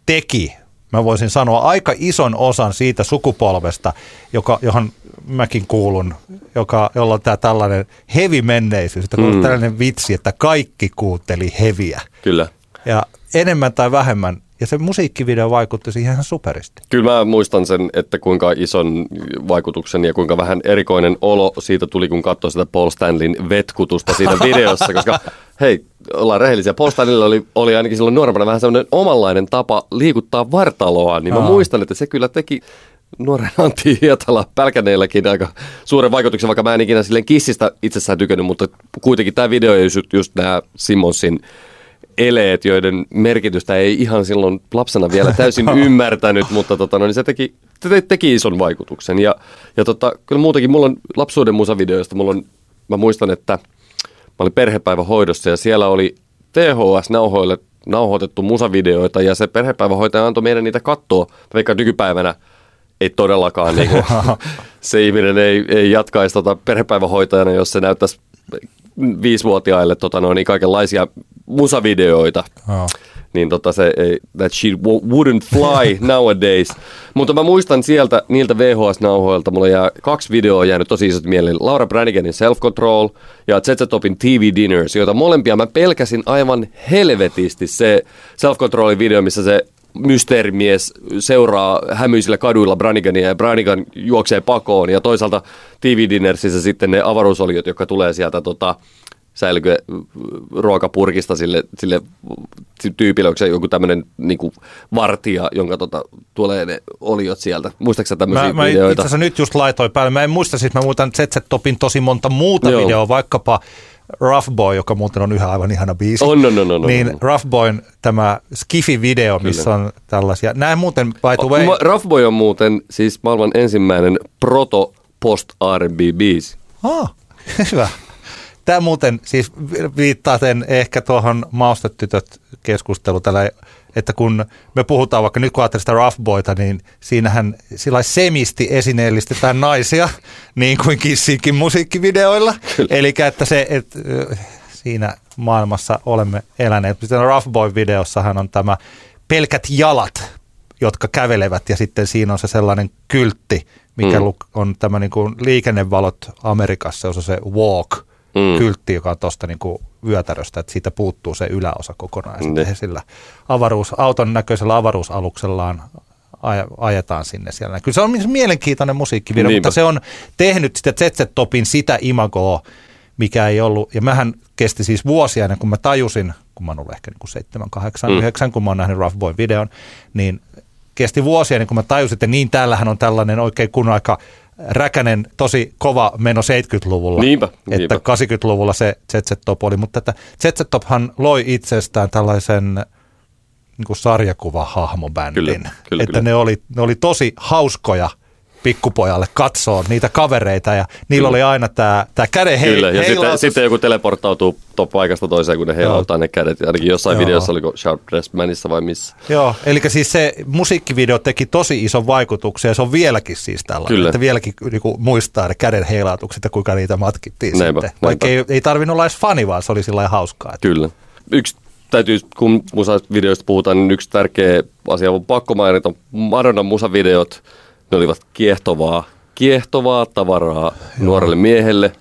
teki mä voisin sanoa aika ison osan siitä sukupolvesta, joka, johon mäkin kuulun, joka, jolla on tämä tällainen hevi menneisyys, että mm. tällainen vitsi, että kaikki kuunteli heviä. Kyllä. Ja enemmän tai vähemmän ja se musiikkivideo vaikutti siihen ihan superisti. Kyllä mä muistan sen, että kuinka ison vaikutuksen ja kuinka vähän erikoinen olo siitä tuli, kun katsoi sitä Paul Stanleyn vetkutusta siinä videossa, koska <laughs> hei, ollaan rehellisiä. Paul Stanleylla oli, oli ainakin silloin nuorempana vähän semmoinen omanlainen tapa liikuttaa vartaloa, niin mä Aa. muistan, että se kyllä teki nuoren Antti Hietala Pälkäneelläkin aika suuren vaikutuksen, vaikka mä en ikinä silleen kissistä itsessään tykännyt, mutta kuitenkin tämä video ja just, just nämä Simonsin eleet, joiden merkitystä ei ihan silloin lapsena vielä täysin <laughs> ymmärtänyt, mutta tota, no, niin se teki, te, teki ison vaikutuksen. Ja, ja tota, kyllä muutenkin mulla on lapsuuden musavideoista, mulla on, mä muistan, että mä olin perhepäivähoidossa ja siellä oli THS-nauhoille nauhoitettu musavideoita ja se perhepäivähoitaja antoi meidän niitä katsoa, vaikka nykypäivänä ei todellakaan <laughs> niin kuin, se ihminen ei, ei jatkaisi tota perhepäivähoitajana, jos se näyttäisi viisivuotiaille tota noin, niin kaikenlaisia musavideoita. Joo. Niin tota se ei, that wo- wouldn't fly <laughs> nowadays. Mutta mä muistan sieltä, niiltä VHS-nauhoilta, mulla jää kaksi videoa jäänyt tosi isot mieleen. Laura Braniganin Self Control ja ZZ Topin TV Dinners, joita molempia mä pelkäsin aivan helvetisti. Se Self Controlin video, missä se mysteerimies seuraa hämyisillä kaduilla Branigania ja Branigan juoksee pakoon ja toisaalta TV Dinnersissä sitten ne avaruusoliot, jotka tulee sieltä tota, säilykö ruokapurkista sille, sille tyypille, onko se joku tämmöinen niin vartija, jonka tota, tulee ne oliot sieltä. Muistaaksä tämmöisiä Mä, mä itse videoita? asiassa nyt just laitoin päälle. Mä en muista, siis mä muistan ZZ Topin tosi monta muuta Joo. videoa, vaikkapa Rough Boy, joka muuten on yhä aivan ihana biisi. On, on, on, on, Niin on. Rough Boyn tämä Skifi-video, missä on tällaisia. Nämä muuten, by the way, Rough Boy on muuten siis maailman ensimmäinen proto post R&B biisi. Ah, <laughs> hyvä. Tämä muuten siis viittaaten ehkä tuohon maustetytöt keskustelu tällä, että kun me puhutaan vaikka nyt kun ajattelee sitä Rough Boyta, niin siinähän sillä semisti esineellistetään naisia, <laughs> niin kuin Kissinkin musiikkivideoilla. Eli että se, että siinä maailmassa olemme eläneet. Sitten Rough Boy-videossahan on tämä pelkät jalat, jotka kävelevät ja sitten siinä on se sellainen kyltti, mikä Mm. on tämä niin kuin liikennevalot Amerikassa, jossa on se walk Mm. kyltti, joka on tuosta niin vyötäröstä, että siitä puuttuu se yläosa kokonaan. Ja sitten sillä avaruus, auton näköisellä avaruusaluksellaan aj- ajetaan sinne siellä. Kyllä se on mielenkiintoinen musiikkivideo, Niinpä. mutta se on tehnyt sitä ZZ Topin sitä imagoa, mikä ei ollut. Ja mähän kesti siis vuosia ennen kuin mä tajusin, kun mä oon ollut ehkä niin kuin 7, 8, Mm. mm. 9, kun mä oon nähnyt Rough Boy videon, niin kesti vuosia ennen kuin mä tajusin, että niin täällähän on tällainen oikein kun aika räkänen, tosi kova meno 70-luvulla. Niinpä, Että niinpä. 80-luvulla se ZZ Top oli, mutta että ZZ Tophan loi itsestään tällaisen niin kuin sarjakuvahahmobändin. Kyllä, kyllä, että kyllä. Ne, oli, ne oli tosi hauskoja pikkupojalle katsoa niitä kavereita ja niillä oli aina tämä, tämä käden hei, Kyllä, ja sitten, sitten joku teleportautuu to paikasta toiseen, kun ne heilauttaa ne kädet. Ainakin jossain Joo. videossa, oliko Sharp Dress Manissa vai missä. Joo, eli siis se musiikkivideo teki tosi ison vaikutuksen ja se on vieläkin siis tällainen, Kyllä. että vieläkin niinku muistaa ne käden heilautukset ja kuinka niitä matkittiin Näinpä, sitten. Vaikka ei, ei tarvinnut olla edes fani, vaan se oli sillä hauskaa. Että Kyllä. Yksi täytyy, kun musavideoista puhutaan, niin yksi tärkeä asia on pakko mainita. Madonnan musavideot, ne olivat kiehtovaa, kiehtovaa tavaraa nuorelle miehelle.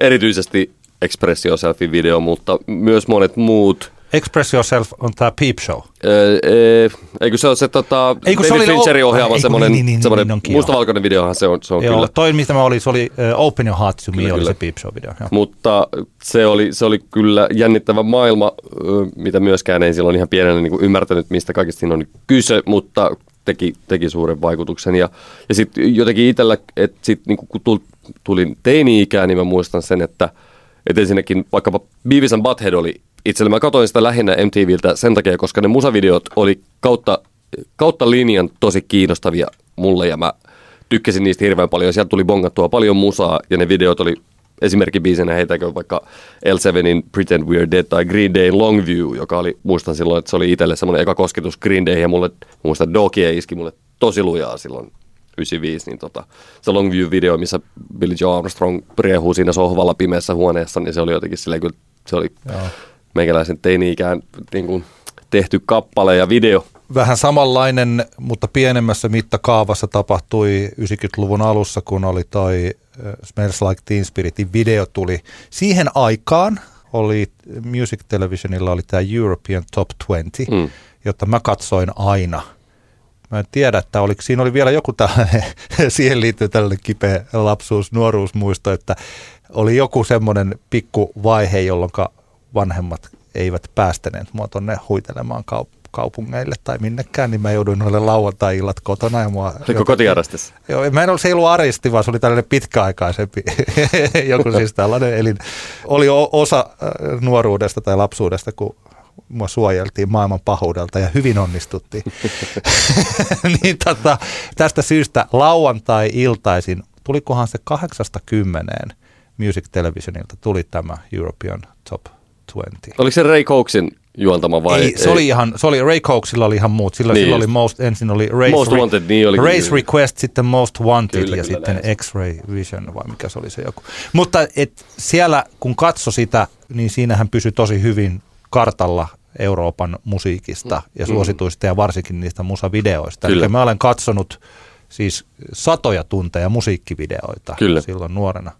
Erityisesti Express Yourselfin video, mutta myös monet muut. Express Yourself on tämä Peep Show. Öö, ee, eikö se ole se tota, Ei, kun se David oli- Fincherin ohjaama Ei, semmoinen, niin, niin, niin, semmoinen niin onkin, mustavalkoinen videohan se on, se on Joo, kyllä. toi mistä mä olin, se oli uh, Open Your Heart to Me, Kyllä, oli kyllä. se Peep Show-video. Joo. Mutta se oli, se oli kyllä jännittävä maailma, mitä myöskään ei silloin ihan pienenä niin kuin ymmärtänyt, mistä kaikista siinä on kyse, mutta teki, teki suuren vaikutuksen. Ja, ja sitten jotenkin itsellä, että sit, niin kun tul- tulin teini-ikään, niin mä muistan sen, että, että ensinnäkin vaikkapa Beavis and Butthead oli itsellä. Mä katsoin sitä lähinnä MTVltä sen takia, koska ne musavideot oli kautta, kautta linjan tosi kiinnostavia mulle ja mä tykkäsin niistä hirveän paljon. Sieltä tuli bongattua paljon musaa ja ne videot oli esimerkkibiisinä heitäkö vaikka L7in Pretend We're Dead tai Green Day Longview, joka oli, muistan silloin, että se oli itselle semmoinen eka kosketus Green Day ja mulle, muistan Dokie iski mulle tosi lujaa silloin 95, niin tota, se Longview-video, missä Billy Joe Armstrong riehuu siinä sohvalla pimeässä huoneessa, niin se oli jotenkin silleen kyllä, se oli Joo. meikäläisen teini-ikään niin kuin tehty kappale ja video. Vähän samanlainen, mutta pienemmässä mittakaavassa tapahtui 90-luvun alussa, kun oli toi äh, Smells Like Teen Spiritin video tuli. Siihen aikaan oli Music Televisionilla oli tämä European Top 20, Mm. jota mä katsoin aina. Mä en tiedä, että oliko, siinä oli vielä joku tällainen, <laughs> siihen liittyy tällainen kipeä lapsuus, nuoruusmuisto, että oli joku semmoinen pikku vaihe, jolloin vanhemmat eivät päästäneet mua tonne huitelemaan kaup- kaupungeille tai minnekään, niin mä jouduin noille lauantai-illat kotona. Ja mua Oliko kotiarastissa? Joo, mä en ollut, se ei ollut aristi, vaan se oli tällainen pitkäaikaisempi <laughs> joku siis tällainen. Eli oli osa äh, nuoruudesta tai lapsuudesta, kun mua suojeltiin maailman pahuudelta ja hyvin onnistuttiin. <laughs> niin tota, tästä syystä lauantai-iltaisin, tulikohan se kahdeksasta kymmeneen Music Televisionilta, tuli tämä European Top 20. Oliko se Ray Coxin juontama vai? Ei, se ei? oli ihan, se oli Ray Coxilla oli ihan muut. Sillä, Niin sillä oli most, ensin oli Race, Most Wanted, niin olikin. Race Request, sitten Most Wanted Kyllä, ja kyllä, sitten näin. X-Ray Vision vai mikä se oli se joku. Mutta et siellä kun katso sitä, niin siinähän pysyi tosi hyvin kartalla Euroopan musiikista ja suosituista ja varsinkin niistä musavideoista. Mm. Kyllä. Eli mä olen katsonut siis satoja tunteja musiikkivideoita Kyllä. silloin nuorena.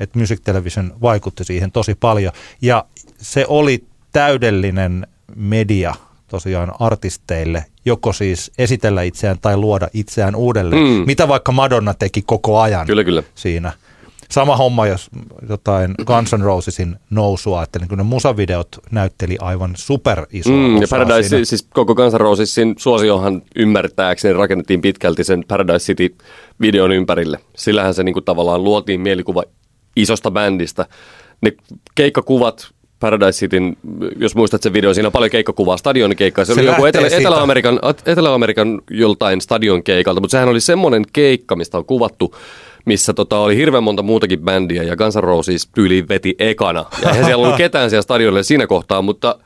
Et Music Television vaikutti siihen tosi paljon. Ja se oli täydellinen media tosiaan artisteille, joko siis esitellä itseään tai luoda itseään uudelleen, Mm. mitä vaikka Madonna teki koko ajan Kyllä, kyllä. siinä. Sama homma, jos jotain Guns N' Rosesin nousua, että niin kun ne musavideot näytteli aivan super iso Mm, ja Paradise, siinä. siis koko Guns N' Rosesin suosiohan ymmärtääkseni rakennettiin pitkälti sen Paradise City videon ympärille. Sillähän se niinku tavallaan luotiin mielikuva isosta bändistä. Ne keikkakuvat Paradise Cityn, jos muistat sen video, siinä on paljon keikkakuvaa, stadionikeikkaa. Se, Se oli joku Etelä. Etelä-Amerikan, Etelä-Amerikan joltain stadionkeikalta, mutta sehän oli semmoinen keikka, mistä on kuvattu, missä tota, oli hirveän monta muutakin bändiä ja Guns N' Roses tyyliin veti ekana. Ja eihän siellä ollut ketään siellä stadionilla siinä kohtaa, mutta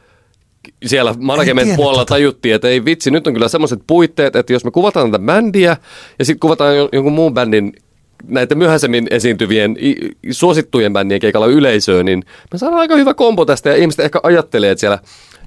siellä management puolella tota. tajuttiin, että ei vitsi, nyt on kyllä semmoiset puitteet, että jos me kuvataan tätä bändiä ja sitten kuvataan jo- jonkun muun bändin näitä myöhäisemmin esiintyvien suosittujen bändien keikalla yleisöön, niin me saadaan aika hyvä kombo tästä ja ihmiset ehkä ajattelee, että siellä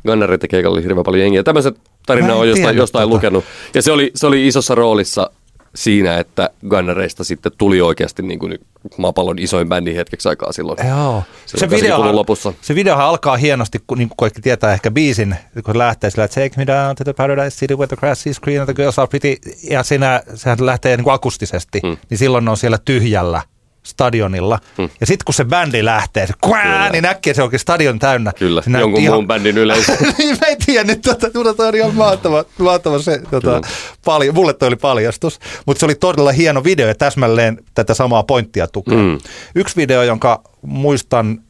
Gunnareiden keikalla oli hirveän paljon jengiä. Tämmöiset Mä tarina on jostain, jostain tota. lukenut. Ja se oli, se oli isossa roolissa siinä, että Gunnareista sitten tuli oikeasti niin kuin maapallon isoin bändi hetkeksi aikaa silloin. Joo. Se, se videohan, lopussa. se videohan alkaa hienosti, kun niin kuin kaikki tietää ehkä biisin, kun se lähtee sillä, että take me down to the paradise city where the grass is green and the girls are pretty. Ja siinä, sehän lähtee niin kuin akustisesti, Hmm. niin silloin ne on siellä tyhjällä stadionilla. Ja sitten kun se bändi lähtee, se kvää, niin äkkiä se onkin stadion täynnä. Kyllä, se jonkun ihan- muun bändin yleisö. <laughs> niin mä en tiedä nyt, tota, tuota, toi on ihan mahtava, mahtava se, Kyllä. paljon, mulle toi oli paljastus, mutta se oli todella hieno video ja täsmälleen tätä samaa pointtia tukee. Mm. Yksi video, jonka muistan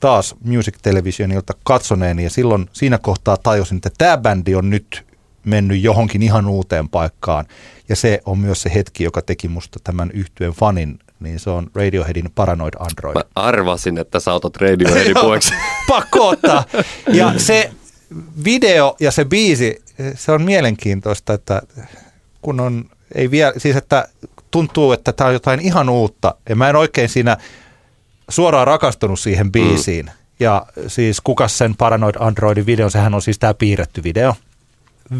taas Music Televisionilta katsoneeni ja silloin siinä kohtaa tajusin, että tämä bändi on nyt mennyt johonkin ihan uuteen paikkaan ja se on myös se hetki, joka teki musta tämän yhtyeen fanin, niin se on Radioheadin Paranoid Android. Mä arvasin, että sä otat Radioheadin <laughs> puheeksi. <laughs> Pakko ottaa. Ja se video ja se biisi, se on mielenkiintoista, että kun on, ei vielä, siis että tuntuu, että tämä on jotain ihan uutta. Ja mä en oikein siinä suoraan rakastunut siihen biisiin. Ja siis kuka sen Paranoid Androidin videon, sehän on siis tämä piirretty video.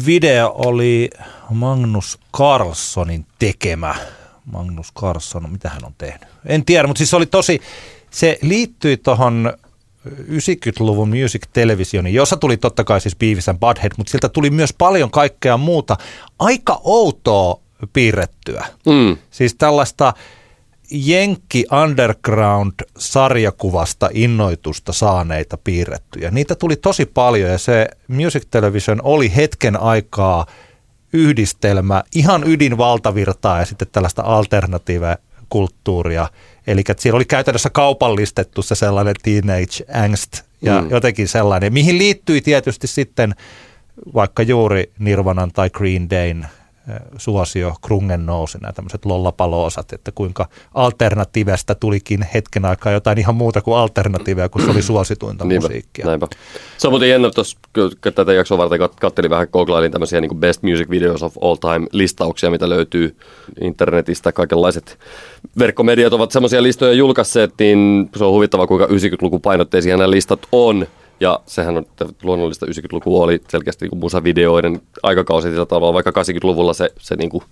Video oli Magnus Carlsonin tekemä. Magnus Carlson, mitä hän on tehnyt? En tiedä, mutta siis se oli tosi, se liittyi tuohon 90-luvun music televisioniin, jossa tuli totta kai siis Beavis and Butthead, mutta siltä tuli myös paljon kaikkea muuta aika outoa piirrettyä. Mm. Siis tällaista Jenkki Underground-sarjakuvasta innoitusta saaneita piirrettyjä. Niitä tuli tosi paljon ja se Music Television oli hetken aikaa yhdistelmä, ihan ydinvaltavirtaa ja sitten tällaista alternatiive-kulttuuria. Eli että siellä oli käytännössä kaupallistettu se sellainen teenage angst ja Mm. jotenkin sellainen, mihin liittyi tietysti sitten vaikka juuri Nirvanan tai Green Dayn suosio, krungen nousi, nämä tämmöiset lollapalo-osat, että kuinka alternatiivesta tulikin hetken aikaa jotain ihan muuta kuin alternatiivia, kun se oli suosituinta Niinpä, musiikkia. näinpä. Se on muuten jännä, tuossa tätä jaksoa varten kat- kattelin vähän, googlailin tämmöisiä niin best music videos of all time listauksia, mitä löytyy internetistä. Kaikenlaiset verkkomediat ovat semmoisia listoja julkaisseet, niin se on huvittava, kuinka 90-luku painotteisia nämä listat on. Ja sehän on luonnollista, 90-luku oli selkeästi niin musavideoiden aikakausi sillä tavalla, vaikka 80-luvulla se, se niin kuin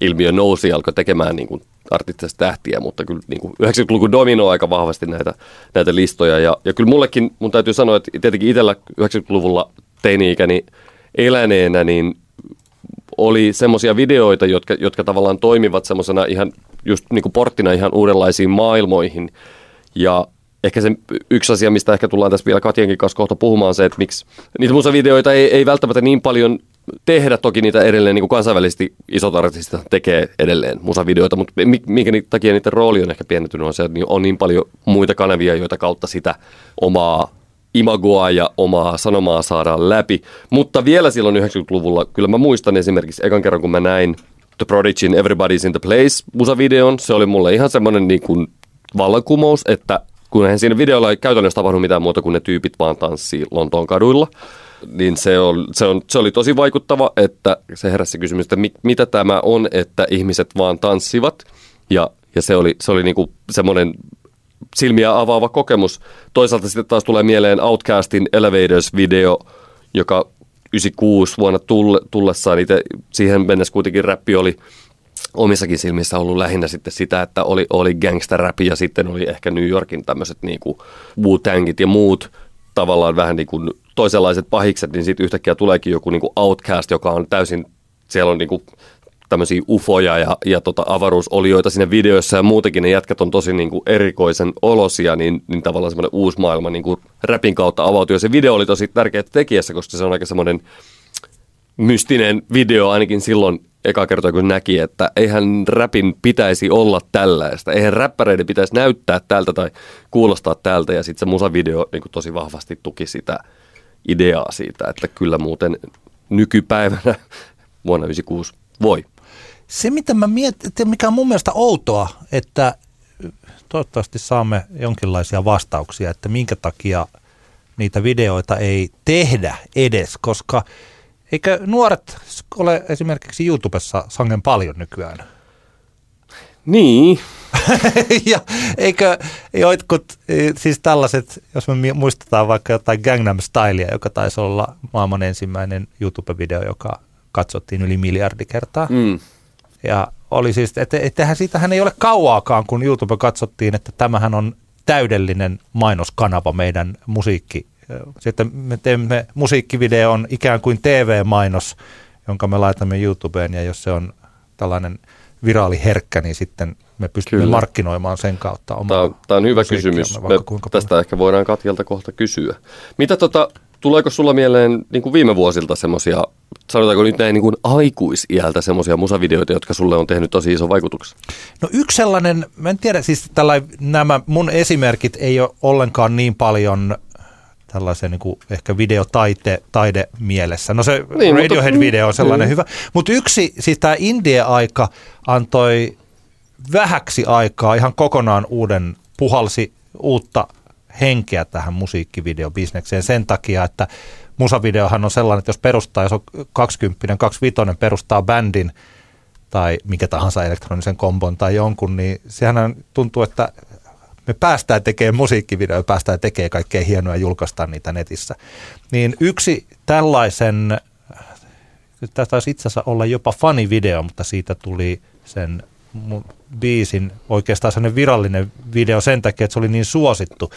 ilmiö nousi ja alkoi tekemään niin artistista tähtiä, mutta kyllä niin kuin 90-luku dominoi aika vahvasti näitä, näitä listoja. Ja, ja kyllä mullekin, mun täytyy sanoa, että tietenkin itsellä 90-luvulla teini-ikäni eläneenä, niin oli semmoisia videoita, jotka, jotka tavallaan toimivat semmoisena ihan just niin kuin porttina ihan uudenlaisiin maailmoihin. Ja ehkä se yksi asia, mistä ehkä tullaan tässä vielä Katjankin kanssa kohta puhumaan, se, että miksi niitä musavideoita ei, ei välttämättä niin paljon tehdä, toki niitä edelleen niin kuin kansainvälisesti isot artistit tekee edelleen musavideoita, mutta minkä takia niiden rooli on ehkä pienentynyt on se, että on niin paljon muita kanavia, joita kautta sitä omaa imagoa ja omaa sanomaa saadaan läpi. Mutta vielä silloin 90-luvulla, kyllä mä muistan esimerkiksi ekan kerran, kun mä näin The Prodigyn Everybody's in the Place musavideon, se oli mulle ihan semmoinen niin kuin vallankumous, että kun eihän siinä videolla ei käytännössä tapahdu mitään muuta kuin ne tyypit vaan tanssii Lontoon kaduilla, niin se, on, se, on, se oli tosi vaikuttava, että se heräsi kysymys, että mit, mitä tämä on, että ihmiset vaan tanssivat. Ja, ja se oli, se oli niinku semmoinen silmiä avaava kokemus. Toisaalta sitten taas tulee mieleen Outcastin Elevators-video, joka 96 vuonna tulle, tullessaan, itse, siihen mennessä kuitenkin räppi oli omissakin silmissä ollut lähinnä sitten sitä, että oli, oli gangster-räpi ja sitten oli ehkä New Yorkin tämmöiset niin Wu-Tangit ja muut tavallaan vähän niin kuin toisenlaiset pahikset, niin sitten yhtäkkiä tuleekin joku niin kuin Outcast, joka on täysin, siellä on niin kuin tämmöisiä ufoja ja, ja tota avaruusolioita siinä videoissa ja muutenkin ne jätkät on tosi niin kuin erikoisen olosia, niin, niin tavallaan semmoinen uusi maailma niin kuin räpin kautta avautui. Ja se video oli tosi tärkeä tekijässä, koska se on aika semmoinen mystinen video ainakin silloin eka kertaa, kun näki, että eihän räpin pitäisi olla tällaista. Eihän räppäreiden pitäisi näyttää tältä tai kuulostaa tältä. Ja sitten se musavideo niin tosi vahvasti tuki sitä ideaa siitä, että kyllä muuten nykypäivänä <laughs> vuonna 1996 voi. Se, mitä mä mietin, mikä on mun mielestä outoa, että toivottavasti saamme jonkinlaisia vastauksia, että minkä takia niitä videoita ei tehdä edes, koska eikö nuoret ole esimerkiksi YouTubessa sangen paljon nykyään? Niin. <laughs> ja eikö jotkut, siis tällaiset, jos me muistetaan vaikka jotain Gangnam Stylea, joka taisi olla maailman ensimmäinen YouTube-video, joka katsottiin yli miljardi kertaa. Mm. Ja oli siis, että ettehän siitähän ei ole kauaakaan, kun YouTube katsottiin, että tämähän on täydellinen mainoskanava meidän musiikki. Sitten me teemme musiikkivideon ikään kuin TV-mainos, jonka me laitamme YouTubeen, ja jos se on tällainen viraaliherkkä, niin sitten me pystymme Kyllä. markkinoimaan sen kautta omaa Tämä, tämä on hyvä kysymys. Me tästä paljon. ehkä voidaan Katjalta kohta kysyä. Mitä tota, tuleeko sulla mieleen niin kuin viime vuosilta semmoisia, sanotaanko nyt näin niin kuin aikuisiältä semmoisia musavideoita, jotka sulle on tehnyt tosi iso vaikutuksen? No yksi sellainen, mä en tiedä, siis tällä, nämä mun esimerkit ei ole ollenkaan niin paljon tällaisen niin kuin ehkä videotaite taide mielessä. No se niin, Radiohead-video on sellainen mm. hyvä. Mutta yksi, siis tämä Indie-aika antoi vähäksi aikaa ihan kokonaan uuden, puhalsi uutta henkeä tähän musiikkivideobisnekseen sen takia, että musavideohan on sellainen, että jos perustaa, jos on 20, 25 perustaa bändin tai mikä tahansa elektronisen kombon tai jonkun, niin sehän tuntuu, että me päästään tekemään musiikkivideoja, päästään tekemään kaikkea hienoa ja julkaistaan niitä netissä. Niin yksi tällaisen, tämä taisi itse asiassa olla jopa fanivideo, mutta siitä tuli sen biisin oikeastaan sellainen virallinen video sen takia, että se oli niin suosittu.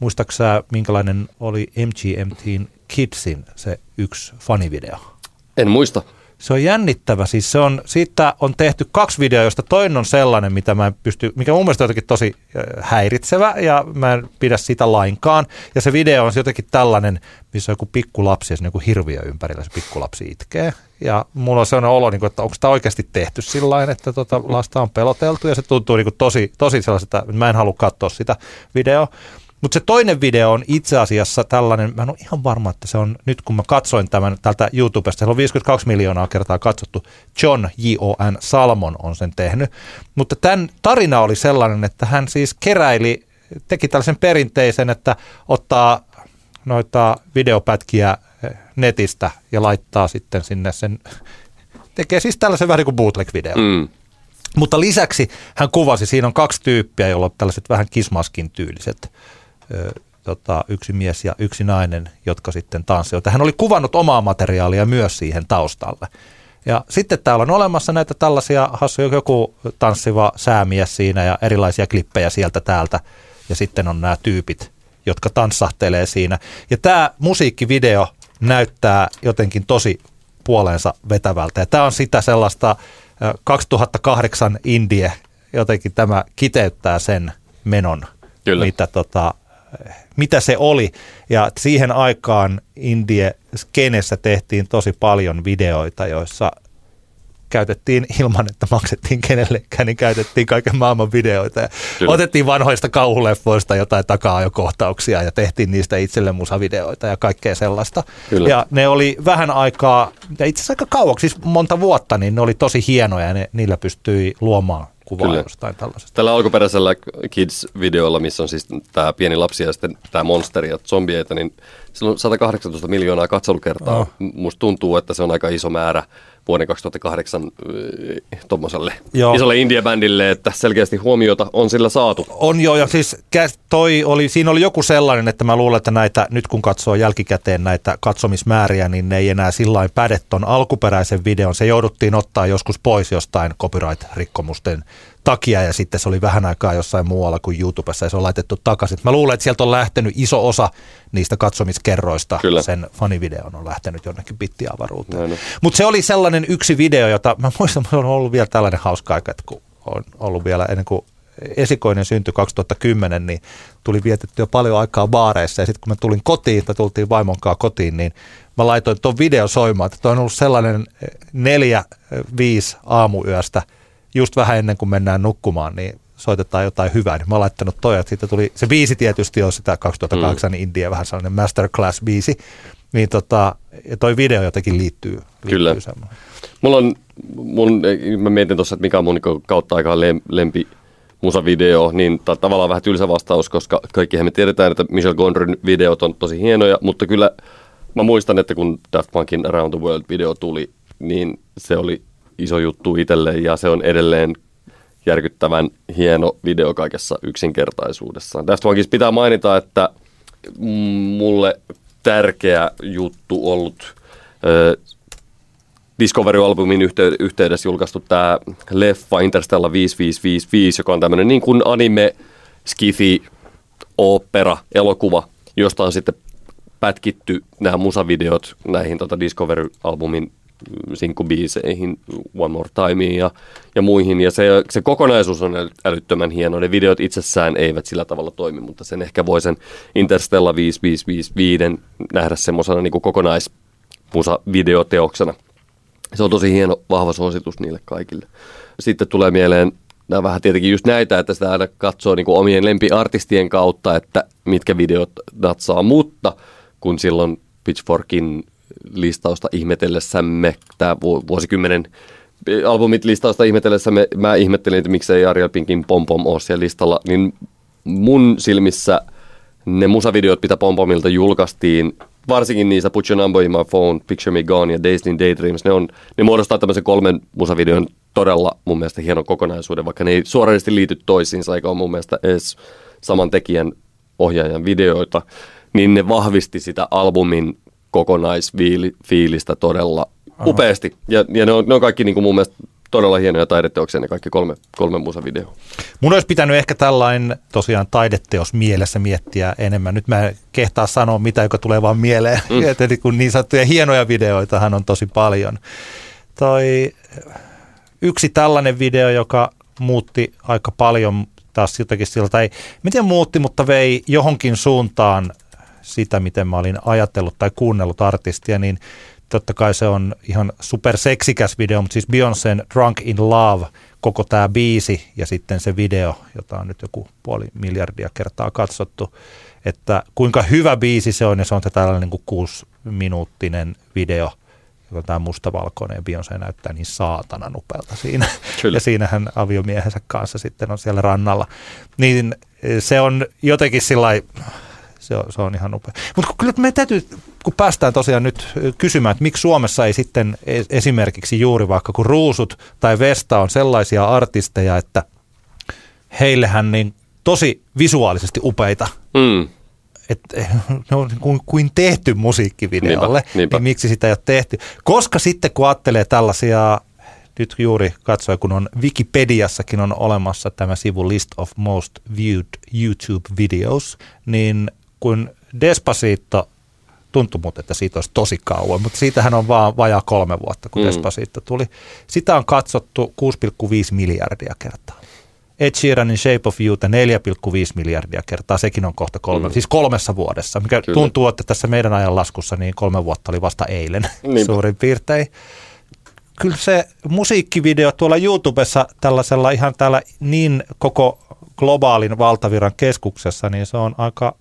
Muistaaksä minkälainen oli MGMTin Kidsin se yksi fanivideo? En muista. Se on jännittävä. Siis se on, siitä on tehty kaksi videoa, josta toinen on sellainen, mitä mä en pysty, mikä mun mielestä on jotenkin tosi häiritsevä ja mä en pidä sitä lainkaan. Ja se video on jotenkin tällainen, missä on joku pikkulapsi ja se on joku hirviö ympärillä, se pikkulapsi itkee. Ja mulla on sellainen olo, niin että onko tämä oikeasti tehty sillä että tota lasta on peloteltu ja se tuntuu niin tosi, tosi sellaiselta, että mä en halua katsoa sitä videoa. Mutta se toinen video on itse asiassa tällainen, mä en ole ihan varma, että se on, nyt kun mä katsoin tämän tältä YouTubesta, se on 52 miljoonaa kertaa katsottu, John J.O.N. Salmon on sen tehnyt. Mutta tämän tarina oli sellainen, että hän siis keräili, teki tällaisen perinteisen, että ottaa noita videopätkiä netistä ja laittaa sitten sinne sen, tekee siis tällaisen vähän niin kuin bootleg-video. Mm. Mutta lisäksi hän kuvasi, siinä on kaksi tyyppiä, joilla on tällaiset vähän kismaskin tyyliset tota, yksi mies ja yksi nainen, jotka sitten tanssivat. Hän oli kuvannut omaa materiaalia myös siihen taustalle. Ja sitten täällä on olemassa näitä tällaisia hassuja, joku tanssiva säämies siinä ja erilaisia klippejä sieltä täältä. Ja sitten on nämä tyypit, jotka tanssahtelee siinä. Ja tämä musiikkivideo näyttää jotenkin tosi puoleensa vetävältä. Ja tämä on sitä sellaista 2008 indie, jotenkin tämä kiteyttää sen menon – Kyllä. mitä, tota, mitä se oli. Ja siihen aikaan Indie-skenessä tehtiin tosi paljon videoita, joissa käytettiin ilman, että maksettiin kenellekään, niin käytettiin kaiken maailman videoita. Ja Kyllä. otettiin vanhoista kauhuleffoista jotain takaa kohtauksia ja tehtiin niistä itselle musavideoita ja kaikkea sellaista. Kyllä. Ja ne oli vähän aikaa, ja itse asiassa aika kauaksi, siis monta vuotta, niin ne oli tosi hienoja ja ne, niillä pystyi luomaan kuvaa Kyllä. jostain tällaisesta. Tällä alkuperäisellä Kids-videolla, missä on siis tämä pieni lapsi ja sitten tämä monsteri ja zombieita, niin sillä on 118 miljoonaa katselukertaa. Oh. Musta tuntuu, että se on aika iso määrä vuoden 2008 tuommoiselle Joo. isolle indie-bändille, että selkeästi huomiota on sillä saatu. On jo, ja siis toi oli, siinä oli joku sellainen, että mä luulen, että näitä, nyt kun katsoo jälkikäteen näitä katsomismääriä, niin ne ei enää sillä päde ton alkuperäisen videon. Se jouduttiin ottaa joskus pois jostain copyright-rikkomusten takia, ja sitten se oli vähän aikaa jossain muualla kuin YouTubessa, ja se on laitettu takaisin. Mä luulen, että sieltä on lähtenyt iso osa niistä katsomiskerroista. Kyllä. Sen fanivideon on lähtenyt jonnekin bittiavaruuteen. Mutta se oli sellainen yksi video, jota mä muistan, että on ollut vielä tällainen hauska aika, että kun on ollut vielä ennen kuin esikoinen syntyi 2010, niin tuli vietettyä paljon aikaa baareissa. Ja sitten kun mä tulin kotiin, tai tultiin vaimon kanssa kotiin, niin mä laitoin tuon video soimaan. Että toi on ollut sellainen eh, neljä, eh, viisi aamuyöstä, just vähän ennen kuin mennään nukkumaan, niin soitetaan jotain hyvää, niin mä oon laittanut toi, että siitä tuli, se biisi tietysti on sitä 2008 mm. India, vähän sellainen masterclass-biisi, niin tota, ja toi video jotenkin liittyy, liittyy Kyllä. semmoinen. Mulla on, mun, mä mietin tuossa, että mikä on mun niinku kautta aikaa lem, lempi musavideo, niin ta- tavallaan vähän tylsä vastaus, koska kaikkihan me tiedetään, että Michel Gondryn videot on tosi hienoja, mutta kyllä mä muistan, että kun Daft Punkin Around the World-video tuli, niin se oli iso juttu itselle ja se on edelleen järkyttävän hieno video kaikessa yksinkertaisuudessaan. Daft Punkissa pitää mainita, että mulle tärkeä juttu ollut ö, Discovery-albumin yhtey- yhteydessä julkaistu tämä leffa Interstellar 5555, joka on tämmöinen niin kuin anime, skifi, opera, elokuva, josta on sitten pätkitty nämä musavideot näihin tota Discovery-albumin sinkkubiiseihin, One More Timeen ja, ja muihin. Ja se, se kokonaisuus on äly- älyttömän hieno. Ne videot itsessään eivät sillä tavalla toimi, mutta sen ehkä voi sen Interstellar 5555 nähdä semmoisena niin kokonaismusavideoteoksena. Se on tosi hieno, vahva suositus niille kaikille. Sitten tulee mieleen nämä vähän tietenkin just näitä, että sitä aina katsoo niin kuin omien lempiartistien kautta, että mitkä videot natsaa, mutta kun silloin Pitchforkin listausta ihmetellessämme, tämä vu- vuosikymmenen albumit listausta ihmetellessämme, mä ihmettelin, että miksei Ariel Pinkin Pom Pom ole siellä listalla, niin mun silmissä ne musavideot, mitä Pompomilta julkaistiin, varsinkin niissä Put Your Number in My Phone, Picture Me Gone ja Dazed in Daydreams, ne, on, ne muodostaa tämmöisen kolmen musavideon todella mun mielestä hienon kokonaisuuden, vaikka ne ei suoranaisesti liity toisiinsa, eikä ole mun mielestä edes saman tekijän ohjaajan videoita, niin ne vahvisti sitä albumin kokonaisfiilistä todella upeasti. Ja, ja ne, on, ne on kaikki niin kuin mun mielestä todella hienoja taideteoksia, ne kaikki kolme, kolme musavideoa. Mun olisi pitänyt ehkä tällainen tosiaan taideteos mielessä miettiä enemmän. Nyt mä en kehtaa sanoa mitä, joka tulee vaan mieleen. Mm. <laughs> Eli kun niin sanottuja hienoja videoitahan on tosi paljon. Toi yksi tällainen video, joka muutti aika paljon taas jotakin sillä, tai miten muutti, mutta vei johonkin suuntaan sitä, miten mä olin ajatellut tai kuunnellut artistia, niin totta kai se on ihan superseksikäs video, mutta siis Beyoncé'n Drunk in Love, koko tämä biisi ja sitten se video, jota on nyt joku puoli miljardia kertaa katsottu, että kuinka hyvä biisi se on ja se on se tällainen niin kuin kuusi minuuttinen video, joka tämä mustavalkoinen ja Beyoncé näyttää niin saatana upealta siinä. Kyllä. Ja siinähän aviomiehensä kanssa sitten on siellä rannalla. Niin se on jotenkin sillä se on, se on ihan upea. Mutta kyllä me täytyy, kun päästään tosiaan nyt kysymään, että miksi Suomessa ei sitten esimerkiksi juuri vaikka kun Ruusut tai Vesta on sellaisia artisteja, että heillehän niin tosi visuaalisesti upeita, Mm. että ne on kuin, kuin tehty musiikkivideolle, Niinpä, niinpä. niin miksi sitä ei ole tehty. Koska sitten kun ajattelee tällaisia, nyt juuri katsoi, kun on Wikipediassakin on olemassa tämä sivu List of Most Viewed YouTube Videos, niin kun Despacito tuntui muuten, että siitä olisi tosi kauan, mutta siitähän on vaan vajaa kolme vuotta, kun Mm. Despacito tuli. Sitä on katsottu 6,5 miljardia kertaa. Ed Sheeranin Shape of You 4,5 miljardia kertaa, sekin on kohta kolme, mm. siis kolmessa vuodessa, mikä Kyllä. tuntuu, että tässä meidän ajan laskussa niin kolme vuotta oli vasta eilen <laughs> Niinpä. suurin piirtein. Kyllä se musiikkivideo tuolla YouTubessa tällaisella ihan täällä niin koko globaalin valtaviran keskuksessa, niin se on aika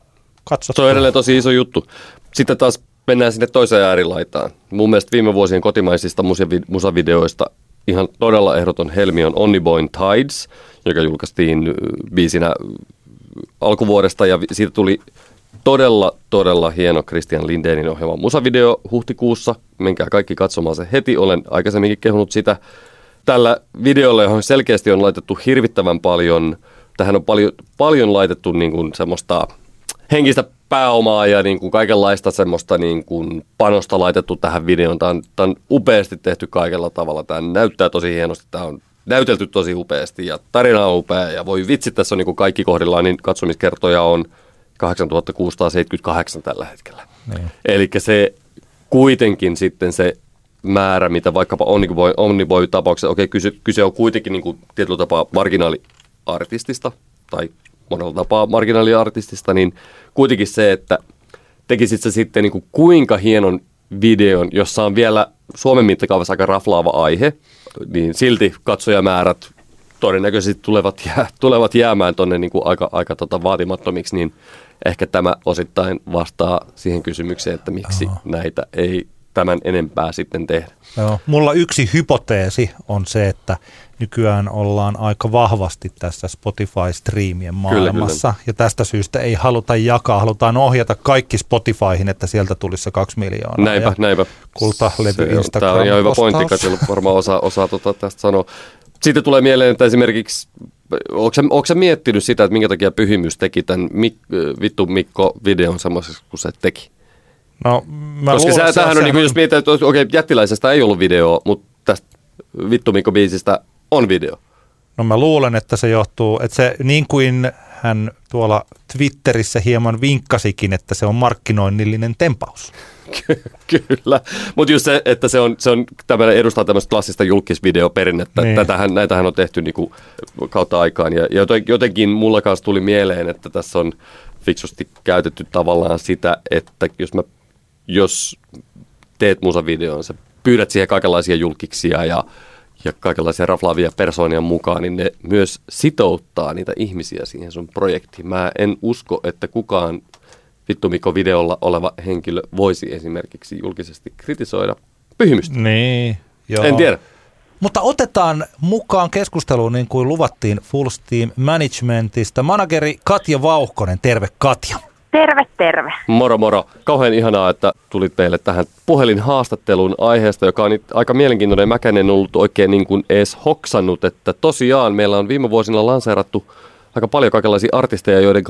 katsottu. Se on edelleen tosi iso juttu. Sitten taas mennään sinne toiseen äärilaitaan. Mun mielestä viime vuosien kotimaisista musavideoista ihan todella ehdoton helmi on Onni Boyn Tides, joka julkaistiin biisinä alkuvuodesta ja siitä tuli todella, todella hieno Christian Lindenin ohjelma musavideo huhtikuussa. Menkää kaikki katsomaan se heti. Olen aikaisemminkin kehunut sitä. Tällä videolla, johon selkeästi on laitettu hirvittävän paljon, tähän on paljon, paljon laitettu niin kuin semmoista henkistä pääomaa ja niin kuin kaikenlaista semmoista niin kuin panosta laitettu tähän videoon. Tämä on, tämä on upeasti tehty kaikella tavalla. Tämä näyttää tosi hienosti. Tämä on näytelty tosi upeasti ja tarina on upea. Ja voi vitsi, tässä on niin kuin kaikki kohdillaan, niin katsomiskertoja on 8678 tällä hetkellä. Niin. Eli se kuitenkin sitten se määrä, mitä vaikkapa Omniboy, Omniboy tapauksessa, okei, kyse, kyse on kuitenkin niin kuin tietyllä tapaa marginaaliartistista tai monella tapaa marginaaliartistista, niin kuitenkin se, että tekisit sä sitten niin kuin kuinka hienon videon, jossa on vielä Suomen mittakaavassa aika raflaava aihe, niin silti katsojamäärät todennäköisesti tulevat, jää, <laughs> tulevat jäämään tuonne niin aika, aika tota vaatimattomiksi, niin ehkä tämä osittain vastaa siihen kysymykseen, että miksi Oho. näitä ei tämän enempää sitten tehdä. Joo. Mulla yksi hypoteesi on se, että nykyään ollaan aika vahvasti tässä Spotify-striimien maailmassa. Kyllä, kyllä. Ja tästä syystä ei haluta jakaa, halutaan ohjata kaikki Spotifyhin, että sieltä tulisi se kaksi miljoonaa. Näinpä, näinpä. Kultalevy Instagram Tämä on ihan hyvä pointti, Katja varmaan osaa, osaa tota tästä sanoa. Sitten tulee mieleen, että esimerkiksi, onko sä, onko sä miettinyt sitä, että minkä takia Pyhimys teki tämän Mik, Vittu Mikko-videon semmoisessa kuin se teki? No, mä Koska luulen, se, tämähän on, niin kuin, jos mietitään, että okei, okay, jättiläisestä ei ollut video, mutta tästä Vittu Mikko-biisistä on video. No mä luulen, että se johtuu, että se niin kuin hän tuolla Twitterissä hieman vinkkasikin, että se on markkinoinnillinen tempaus. <laughs> Kyllä, mutta just se, että se, on, se on tämmöinen, edustaa tämmöistä klassista julkisvideoperinnettä. Niin. Tätähän, näitähän on tehty niinku kautta aikaan ja jotenkin mulla kanssa tuli mieleen, että tässä on fiksusti käytetty tavallaan sitä, että jos, mä, jos teet musavideon, sä pyydät siihen kaikenlaisia julkiksia ja ja kaikenlaisia raflaavia persoonia mukaan, niin ne myös sitouttaa niitä ihmisiä siihen sun projektiin. Mä en usko, että kukaan Vittumikko videolla oleva henkilö voisi esimerkiksi julkisesti kritisoida pyhimystä. Niin, joo. En tiedä. Mutta otetaan mukaan keskusteluun niin kuin luvattiin Full Steam Managementista. Manageri Katja Vauhkonen, terve Katja. Terve, terve. Moro, moro. Kauhean ihanaa, että tulit meille tähän puhelinhaastatteluun aiheesta, joka on aika mielenkiintoinen. Mäkään en ollut oikein niin kuin edes hoksannut, että tosiaan meillä on viime vuosina lanseerattu aika paljon kaikenlaisia artisteja, joiden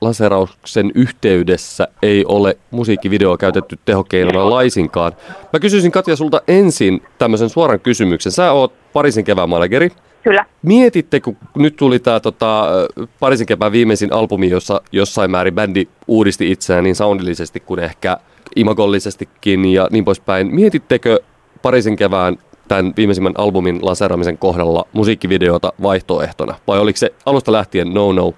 lanseerauksen yhteydessä ei ole musiikkivideoa käytetty tehokeinona laisinkaan. Mä kysyisin Katja sulta ensin tämmöisen suoran kysymyksen. Sä oot Pariisin kevään manageri. Kyllä. Mietitte, kun nyt tuli tämä tota, Pariisin kevään viimeisin albumi, jossa jossain määrin bändi uudisti itseään niin soundillisesti kuin ehkä imagollisestikin ja niin poispäin. Mietittekö Pariisin kevään tämän viimeisimmän albumin lanseeraamisen kohdalla musiikkivideota vaihtoehtona? Vai oliko se alusta lähtien no-no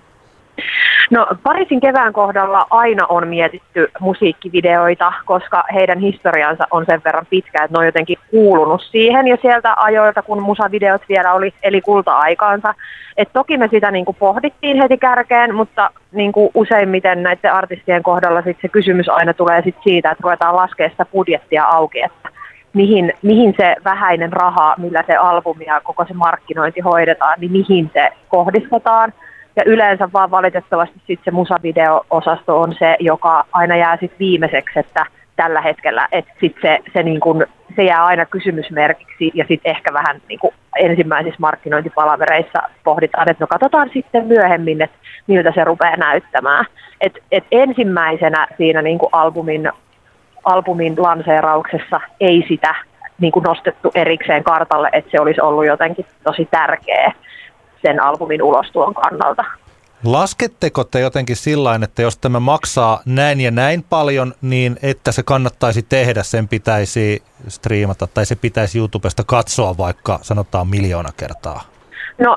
No Pariisin kevään kohdalla aina on mietitty musiikkivideoita, koska heidän historiansa on sen verran pitkä, että ne on jotenkin kuulunut siihen ja sieltä ajoilta, kun musavideot vielä oli, eli kulta-aikaansa. Et toki me sitä niin kuin pohdittiin heti kärkeen, mutta niin kuin useimmiten näiden artistien kohdalla sit se kysymys aina tulee sit siitä, että ruvetaan laskea sitä budjettia auki, että mihin, mihin se vähäinen raha, millä se albumi ja koko se markkinointi hoidetaan, niin mihin se kohdistetaan. Ja yleensä vaan valitettavasti sitten se musavideo-osasto on se, joka aina jää sitten viimeiseksi, että tällä hetkellä, että sit se, se, niin kun, se jää aina kysymysmerkiksi ja sitten ehkä vähän niin ensimmäisissä markkinointipalavereissa pohditaan, että no katsotaan sitten myöhemmin, että miltä se rupeaa näyttämään. Et, et ensimmäisenä siinä niin albumin, albumin lanseerauksessa ei sitä niin nostettu erikseen kartalle, että se olisi ollut jotenkin tosi tärkeä sen albumin ulostuon kannalta. Lasketteko te jotenkin sillä että jos tämä maksaa näin ja näin paljon, niin että se kannattaisi tehdä, sen pitäisi striimata tai se pitäisi YouTubesta katsoa vaikka sanotaan miljoona kertaa? No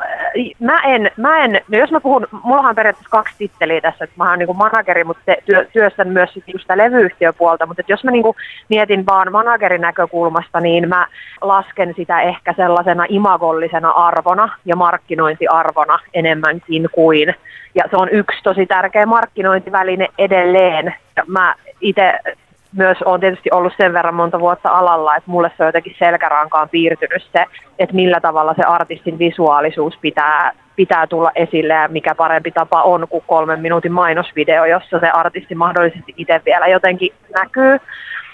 mä en, mä en, no jos mä puhun, mullahan on periaatteessa kaksi titteliä tässä, että mä oon niin manageri, mutta te, työ, työstän myös sit just sitä levyyhtiöpuolta, mutta jos mä niin mietin vaan managerin näkökulmasta, niin mä lasken sitä ehkä sellaisena imagollisena arvona ja markkinointiarvona enemmänkin kuin, ja se on yksi tosi tärkeä markkinointiväline edelleen. Mä itse myös on tietysti ollut sen verran monta vuotta alalla, että mulle se on jotenkin selkärankaan piirtynyt se, että millä tavalla se artistin visuaalisuus pitää, pitää tulla esille ja mikä parempi tapa on kuin kolmen minuutin mainosvideo, jossa se artisti mahdollisesti itse vielä jotenkin näkyy.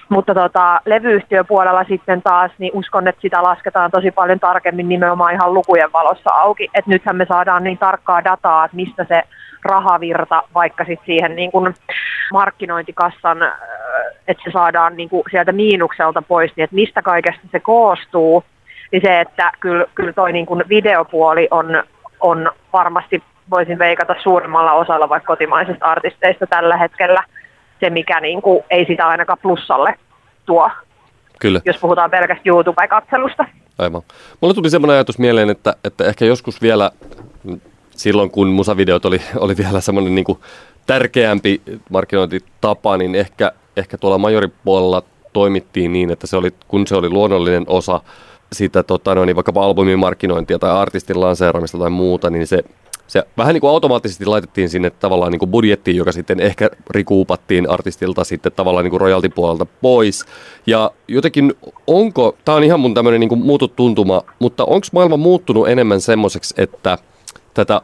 Mutta tota, levyyhtiöpuolella sitten taas, niin uskon, että sitä lasketaan tosi paljon tarkemmin nimenomaan ihan lukujen valossa auki. Että nythän me saadaan niin tarkkaa dataa, että mistä se rahavirta vaikka sitten siihen niin kuin markkinointikassan, että se saadaan niin kuin sieltä miinukselta pois, niin että mistä kaikesta se koostuu, niin se, että kyllä, kyllä toi niin kuin videopuoli on, on varmasti, voisin veikata suurimmalla osalla vaikka kotimaisista artisteista tällä hetkellä se, mikä niin kuin ei sitä ainakaan plussalle tuo, Kyllä. jos puhutaan pelkästään YouTube-katselusta. Aivan. Mulle tuli semmoinen ajatus mieleen, että, että ehkä joskus vielä silloin, kun musavideot oli, oli vielä semmoinen niin tärkeämpi markkinointitapa, niin ehkä, ehkä tuolla majoripuolella toimittiin niin, että se oli, kun se oli luonnollinen osa sitä tota, no, niin vaikkapa albumin markkinointia tai artistin lanseeramista tai muuta, niin se, se vähän niin kuin automaattisesti laitettiin sinne tavallaan niin kuin budjettiin, joka sitten ehkä rikuupattiin artistilta sitten tavallaan niin kuin royaltipuolelta pois. Ja jotenkin onko, tämä on ihan mun tämmöinen niin kuin muutut tuntuma, mutta onko maailma muuttunut enemmän semmoiseksi, että tätä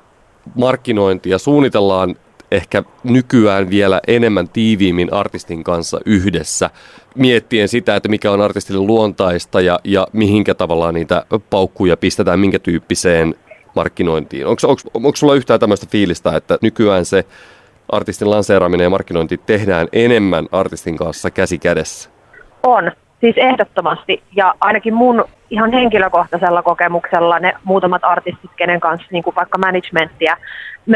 markkinointia suunnitellaan ehkä nykyään vielä enemmän tiiviimmin artistin kanssa yhdessä, miettien sitä, että mikä on artistille luontaista ja, ja mihinkä tavallaan niitä paukkuja pistetään, minkä tyyppiseen markkinointiin. Onko, onko, onko sulla yhtään tämmöistä fiilistä, että nykyään se artistin lanseeraaminen ja markkinointi tehdään enemmän artistin kanssa käsi kädessä? On, siis ehdottomasti. Ja ainakin mun ihan henkilökohtaisella kokemuksella ne muutamat artistit, kenen kanssa niin kuin vaikka managementtia,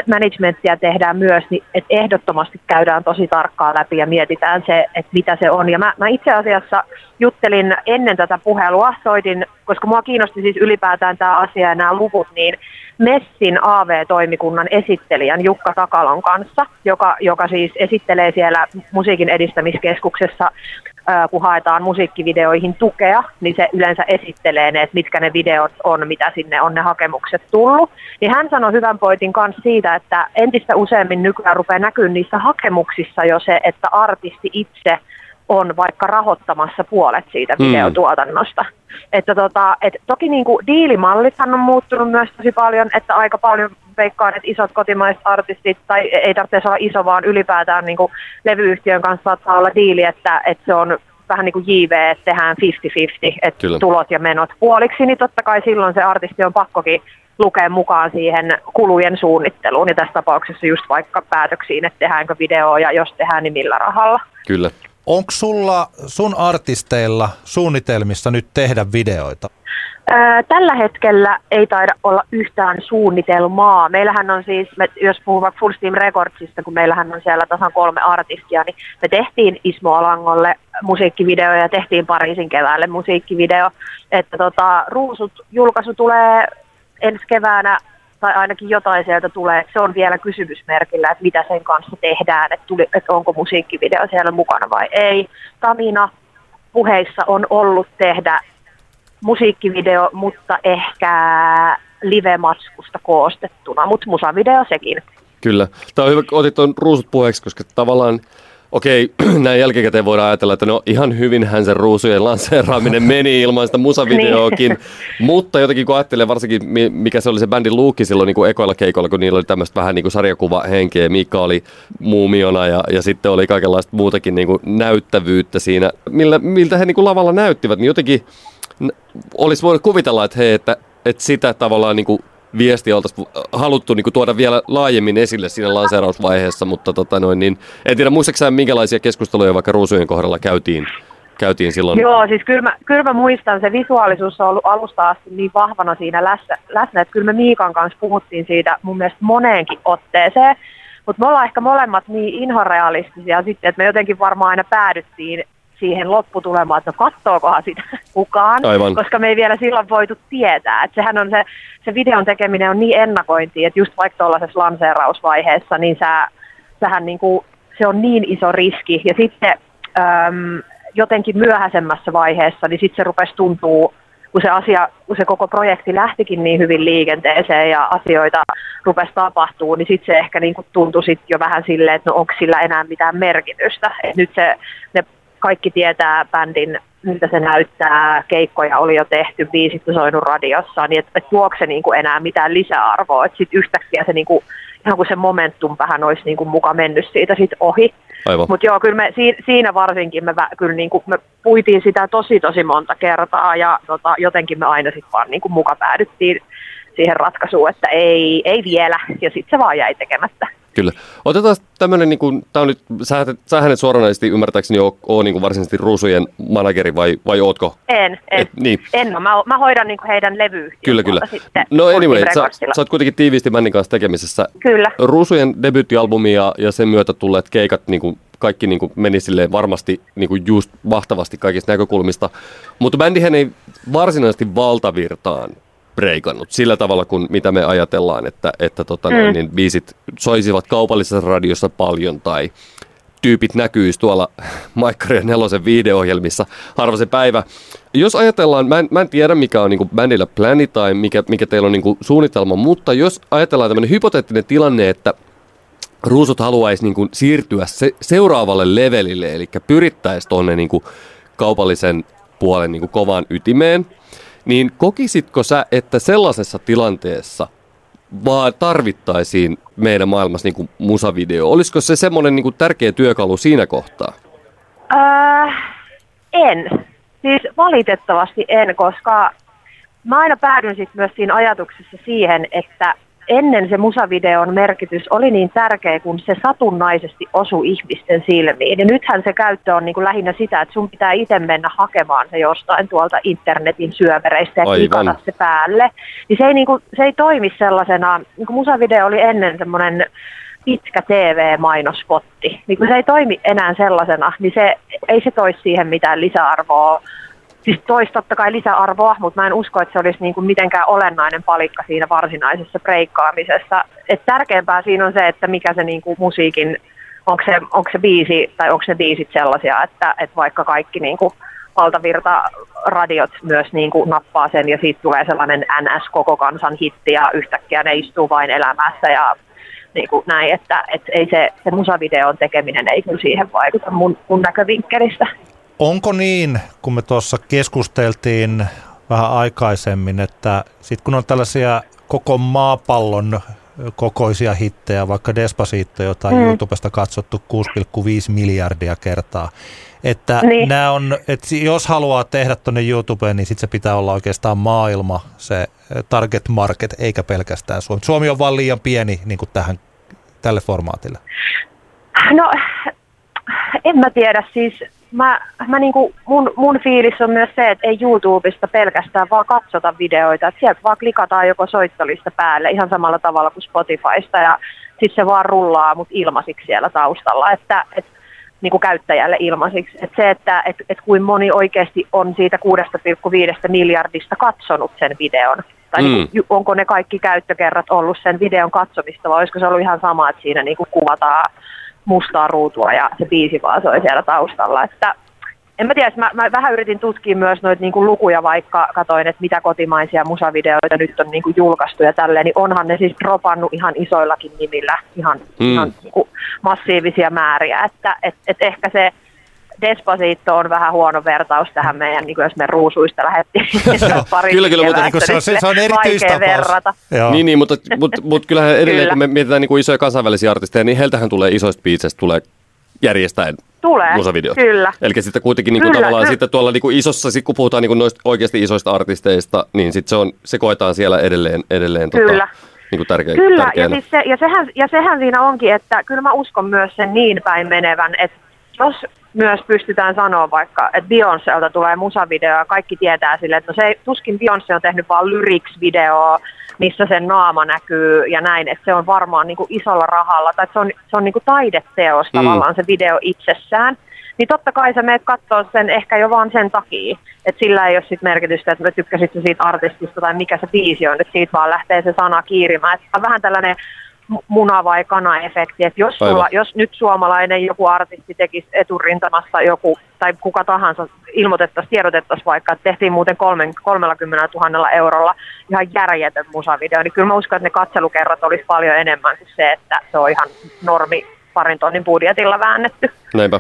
managementtia tehdään myös, niin että ehdottomasti käydään tosi tarkkaan läpi ja mietitään se, että mitä se on. Ja mä, mä itse asiassa juttelin ennen tätä puhelua, soitin, koska mua kiinnosti siis ylipäätään tämä asia ja nämä luvut, niin Messin AV-toimikunnan esittelijän Jukka Takalon kanssa, joka, joka siis esittelee siellä musiikin edistämiskeskuksessa kun haetaan musiikkivideoihin tukea, niin se yleensä esittelee ne, että mitkä ne videot on, mitä sinne on ne hakemukset tullut. Niin hän sanoi hyvän pointin kanssa siitä, että entistä useammin nykyään rupeaa näkyä niissä hakemuksissa jo se, että artisti itse on vaikka rahoittamassa puolet siitä hmm. videotuotannosta. Mm. Että tota, et toki niin kuin diilimallithan on muuttunut myös tosi paljon, että aika paljon veikkaan, että isot kotimaiset artistit, tai ei tarvitse olla iso, vaan ylipäätään niin kuin levyyhtiön kanssa saattaa olla diili, että, että se on vähän niin kuin JV, että tehdään 50-50, että Kyllä. tulot ja menot puoliksi, niin totta kai silloin se artisti on pakkokin lukea mukaan siihen kulujen suunnitteluun, ja tässä tapauksessa just vaikka päätöksiin, että tehdäänkö videoa, ja jos tehdään, niin millä rahalla. Kyllä. Onko sulla sun artisteilla suunnitelmissa nyt tehdä videoita? Tällä hetkellä ei taida olla yhtään suunnitelmaa. Meillähän on siis, me, jos puhumme Full Steam Recordsista, kun meillähän on siellä tasan kolme artistia, niin me tehtiin Ismo Alangolle musiikkivideo ja tehtiin Pariisin keväälle musiikkivideo. Että tota, Ruusut julkaisu tulee ensi keväänä tai ainakin jotain sieltä tulee. Se on vielä kysymysmerkillä, että mitä sen kanssa tehdään, että, tuli, että onko musiikkivideo siellä mukana vai ei. Tamina puheissa on ollut tehdä musiikkivideo, mutta ehkä live-matskusta koostettuna, mutta musavideo sekin. Kyllä. Tämä on hyvä, otit tuon ruusut puheeksi, koska tavallaan Okei, <clears throat> näin jälkikäteen voidaan ajatella, että no ihan hyvinhän se ruusujen lanseeraaminen meni ilman sitä musavideoakin, <laughs> niin. mutta jotenkin kun ajattelee varsinkin, mikä se oli se bändin luukki silloin niin kuin ekoilla keikoilla, kun niillä oli tämmöistä vähän niin kuin sarjakuvahenkeä, Mika oli muumiona ja, ja sitten oli kaikenlaista muutakin niin kuin näyttävyyttä siinä, millä, miltä he niin kuin lavalla näyttivät, niin jotenkin olisi voinut kuvitella, että hei, että, että sitä tavallaan niin kuin viestiä oltaisiin haluttu niin kuin, tuoda vielä laajemmin esille siinä lanseerausvaiheessa, mutta tota noin, niin, en tiedä muistaakseni minkälaisia keskusteluja vaikka ruusujen kohdalla käytiin, käytiin silloin? Joo, siis kyllä mä, kyllä mä muistan, se visuaalisuus on ollut alusta asti niin vahvana siinä läsnä, läsnä että kyllä me Miikan kanssa puhuttiin siitä mun mielestä moneenkin otteeseen, mutta me ollaan ehkä molemmat niin inhorealistisia sitten, että me jotenkin varmaan aina päädyttiin siihen lopputulemaan, että no kattookohan sitä <laughs> kukaan, Aivan. koska me ei vielä silloin voitu tietää. Että sehän on se, se videon tekeminen on niin ennakointi, että just vaikka tuollaisessa lanseerausvaiheessa, niin sä, sähän niin kuin, se on niin iso riski. Ja sitten äm, jotenkin myöhäisemmässä vaiheessa, niin sitten se rupesi tuntuu kun se asia, kun se koko projekti lähtikin niin hyvin liikenteeseen ja asioita rupesi tapahtuu, niin sitten se ehkä niin kuin tuntui sit jo vähän silleen, että no onko sillä enää mitään merkitystä. Et nyt se, ne kaikki tietää bändin, miltä se näyttää, keikkoja oli jo tehty, biisit soinut radiossa, niin että et tuoko se niin kuin enää mitään lisäarvoa. Että sitten yhtäkkiä se niin kuin, ihan kuin se momentum vähän olisi niin kuin muka mennyt siitä sit ohi. Mutta joo, kyllä me siinä varsinkin me, kyllä niin kuin, me puitiin sitä tosi tosi monta kertaa ja tota, jotenkin me aina sitten vaan niin kuin muka päädyttiin siihen ratkaisuun, että ei, ei vielä ja sitten se vaan jäi tekemättä. Kyllä. Otetaan tämmöinen, niin kuin, tämä on nyt, sä, sä hänet suoranaisesti ymmärtääkseni ole, ole niin kuin varsinaisesti Ruusujen manageri vai, vai ootko? En, en. Et, niin. en no, mä, mä hoidan niin kuin heidän levyyhtiön Kyllä, kyllä. Sitten no anyway, sä, sä oot kuitenkin tiiviisti Männin kanssa tekemisessä. Kyllä. Ruusujen debyyttialbumi ja, ja sen myötä tulleet keikat niin kuin kaikki niin kuin meni silleen varmasti niin kuin just mahtavasti kaikista näkökulmista. Mutta bändihän ei varsinaisesti valtavirtaan breikannut sillä tavalla, kuin mitä me ajatellaan, että, että tota, mm. noin, niin biisit soisivat kaupallisessa radiossa paljon tai tyypit näkyisi tuolla <laughs> Maikkari ja Nelosen videoohjelmissa harva se päivä. Jos ajatellaan, mä en, mä en tiedä mikä on niin bändillä pläni tai mikä, mikä teillä on niin suunnitelma, mutta jos ajatellaan tämmöinen hypoteettinen tilanne, että ruusut haluaisi niin siirtyä se, seuraavalle levelille, eli pyrittäisi tuonne niin kaupallisen puolen niin kovaan ytimeen, niin kokisitko sä, että sellaisessa tilanteessa vaan tarvittaisiin meidän maailmassa niin kuin musavideo? Olisiko se semmoinen niin tärkeä työkalu siinä kohtaa? Äh, en. Siis valitettavasti en, koska mä aina päädyn sitten myös siinä ajatuksessa siihen, että ennen se musavideon merkitys oli niin tärkeä, kun se satunnaisesti osui ihmisten silmiin. Ja nythän se käyttö on niin kuin lähinnä sitä, että sun pitää itse mennä hakemaan se jostain tuolta internetin syövereistä ja klikata se päälle. Niin se ei, niin kuin, se ei toimi sellaisena, niin kuin musavideo oli ennen semmoinen pitkä TV-mainospotti. Niin kun se ei toimi enää sellaisena, niin se, ei se toisi siihen mitään lisäarvoa siis toisi totta kai lisäarvoa, mutta mä en usko, että se olisi niin kuin mitenkään olennainen palikka siinä varsinaisessa breikkaamisessa. Et tärkeämpää siinä on se, että mikä se niin kuin musiikin, onko se, onko se biisi tai onko ne biisit sellaisia, että, että vaikka kaikki niin kuin valtavirta radiot myös niin kuin nappaa sen ja siitä tulee sellainen NS koko kansan hitti ja yhtäkkiä ne istuu vain elämässä ja niin kuin näin, että, että ei se, se musavideon tekeminen ei kyllä siihen vaikuta mun, mun näkövinkkelistä. Onko niin, kun me tuossa keskusteltiin vähän aikaisemmin, että sitten kun on tällaisia koko maapallon kokoisia hittejä, vaikka Despacito, jota on mm. YouTubesta katsottu 6,5 miljardia kertaa, että niin. nämä on, että jos haluaa tehdä tuonne YouTubeen, niin sitten se pitää olla oikeastaan maailma, se target market, eikä pelkästään Suomi. Suomi on vaan liian pieni niin kuin tähän, tälle formaatille. No, en mä tiedä. Siis mä, mä niinku, mun, mun fiilis on myös se, että ei YouTubesta pelkästään vaan katsota videoita, että sieltä vaan klikataan joko soittolista päälle ihan samalla tavalla kuin Spotifysta ja sitten se vaan rullaa mut ilmaisiksi siellä taustalla, että et, niin kuin käyttäjälle ilmaisiksi. Et se, että et, et kuin moni oikeasti on siitä 6,5 miljardista katsonut sen videon, tai mm. niin kuin, onko ne kaikki käyttökerrat ollut sen videon katsomista, vai olisiko se ollut ihan sama, että siinä niin kuin kuvataan mustaa ruutua ja se biisi vaan soi siellä taustalla. Että en mä tiedä, mä, mä vähän yritin tutkia myös noita niin lukuja, vaikka katoin, että mitä kotimaisia musavideoita nyt on niin kuin julkaistu ja tälleen, niin onhan ne siis dropannut ihan isoillakin nimillä ihan, mm. ihan niin kuin massiivisia määriä, että et, et ehkä se Despacito on vähän huono vertaus tähän meidän, niin kuin jos me ruusuista lähdettiin Kyllä, kyllä, mutta niin se, on, se, se on erityistapaus. verrata. Joo. Niin, niin, mutta, mutta, mutta kyllähän edelleen, kyllä. kun me mietitään niin kuin isoja kansainvälisiä artisteja, niin heiltähän tulee isoista biitseistä tulee järjestäen Tulee, musavideot. kyllä. Eli sitten kuitenkin niin kuin kyllä, tavallaan kyllä. sitten tuolla niin kuin isossa, sit kun puhutaan niin kuin noista oikeasti isoista artisteista, niin sitten se, on, se koetaan siellä edelleen, edelleen kyllä. Tota, niin kuin tärkeä, Kyllä, ja, siis se, ja, sehän, ja sehän siinä onkin, että kyllä mä uskon myös sen niin päin menevän, että jos myös pystytään sanoa vaikka, että Beyoncélta tulee musavideo ja kaikki tietää sille, että no se ei, tuskin Beyoncé on tehnyt vaan lyrics-videoa, missä sen naama näkyy ja näin, että se on varmaan niin kuin isolla rahalla, tai se on, se on niin kuin taideteos mm. tavallaan se video itsessään, niin totta kai sä menet katsoa sen ehkä jo vaan sen takia, että sillä ei ole sit merkitystä, että tykkäsit siitä artistista tai mikä se biisi on, että siitä vaan lähtee se sana kiirimään. Että on vähän tällainen muna- vai kana-efekti, että jos, sulla, jos nyt suomalainen joku artisti tekisi eturintamassa joku, tai kuka tahansa ilmoitettaisiin, tiedotettaisiin vaikka, että tehtiin muuten 30 000 eurolla ihan järjetön musavideo, niin kyllä mä uskon, että ne katselukerrat olisi paljon enemmän kuin se, että se on ihan normi parin tonnin budjetilla väännetty. Näinpä.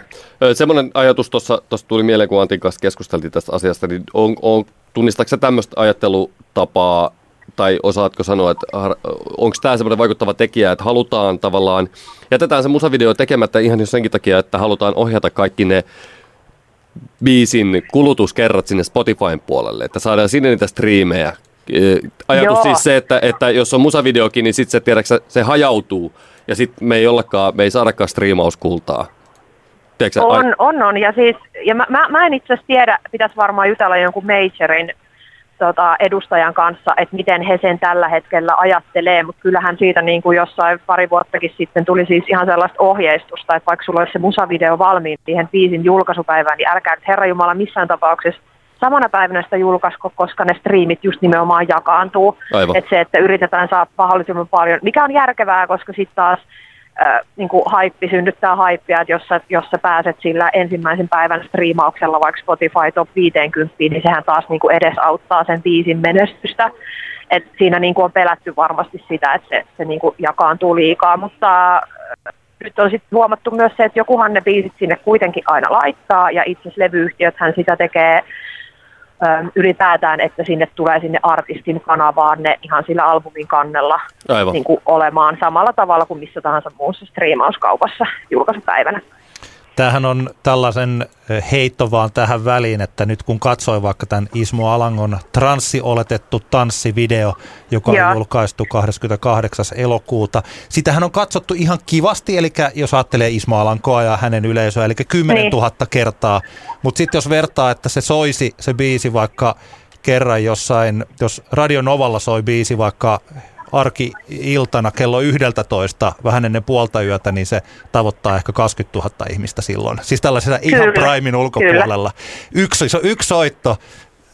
Semmoinen ajatus tuossa tuli mieleen, kun Antin kanssa keskusteltiin tästä asiasta, niin on, on, tunnistatko tämmöistä ajattelutapaa tai osaatko sanoa, että onko tämä semmoinen vaikuttava tekijä, että halutaan tavallaan, jätetään se musavideo tekemättä ihan jo senkin takia, että halutaan ohjata kaikki ne biisin kulutuskerrat sinne Spotifyn puolelle, että saadaan sinne niitä striimejä. Ajatus Joo. siis se, että, että jos on musavideokin, niin sitten se, tiedätkö, se hajautuu ja sitten me ei ollakaan, me ei saadakaan striimauskultaa. Tiedätkö, on, on, on. Ja, siis, ja mä, mä, mä en itse asiassa tiedä, pitäisi varmaan jutella jonkun majorin tota, edustajan kanssa, että miten he sen tällä hetkellä ajattelee, mutta kyllähän siitä niin kuin jossain pari vuottakin sitten tuli siis ihan sellaista ohjeistusta, että vaikka sulla olisi se musavideo valmiin siihen biisin julkaisupäivään, niin älkää nyt Herra Jumala missään tapauksessa samana päivänä sitä julkaisko, koska ne striimit just nimenomaan jakaantuu. Että se, että yritetään saada mahdollisimman paljon, mikä on järkevää, koska sitten taas äh, niin kuin haippi synnyttää haippia, että jos sä, jos sä pääset sillä ensimmäisen päivän striimauksella vaikka Spotify Top 50, niin sehän taas niin kuin edesauttaa sen biisin menestystä. Et siinä niin kuin on pelätty varmasti sitä, että se, se niin kuin jakaantuu liikaa, mutta nyt on sitten huomattu myös se, että jokuhan ne biisit sinne kuitenkin aina laittaa, ja itse asiassa levyyhtiöthän sitä tekee ylipäätään, että sinne tulee sinne artistin kanavaan ne ihan sillä albumin kannella niin kuin olemaan samalla tavalla kuin missä tahansa muussa striimauskaupassa julkaisupäivänä. Tämähän on tällaisen heitto vaan tähän väliin, että nyt kun katsoin vaikka tämän Ismo Alangon transsi-oletettu tanssivideo, joka ja. on julkaistu 28. elokuuta. Sitähän on katsottu ihan kivasti, eli jos ajattelee Ismo Alankoa ja hänen yleisöä, eli 10 000 niin. kertaa. Mutta sitten jos vertaa, että se soisi se biisi vaikka kerran jossain, jos Radio Novalla soi biisi vaikka arki-iltana kello 11 vähän ennen puolta yötä, niin se tavoittaa ehkä 20 000 ihmistä silloin. Siis tällaisella ihan primin ulkopuolella. Yksi, yksi soitto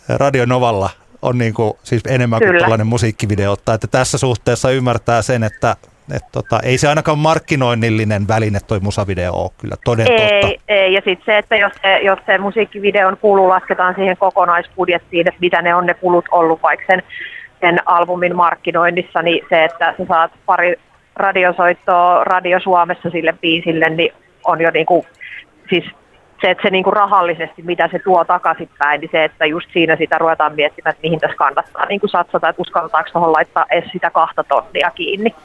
Radio Novalla on niin kuin, siis enemmän Kyllä. kuin tällainen musiikkivideo ottaa. Että tässä suhteessa ymmärtää sen, että et tota, ei se ainakaan markkinoinnillinen väline toi musavideo ole kyllä toden ei, totta. Ei, ja sitten se, että jos se, jos se musiikkivideon kulu lasketaan siihen kokonaisbudjettiin, että mitä ne on ne kulut ollut vaikka sen sen albumin markkinoinnissa, niin se, että sä saat pari radiosoittoa Radio Suomessa sille biisille, niin on jo niinku, siis se, että se niinku rahallisesti, mitä se tuo takaisinpäin, niin se, että just siinä sitä ruvetaan miettimään, että mihin tässä kannattaa niinku satsata, että uskalletaanko tuohon laittaa edes sitä kahta tonnia kiinni.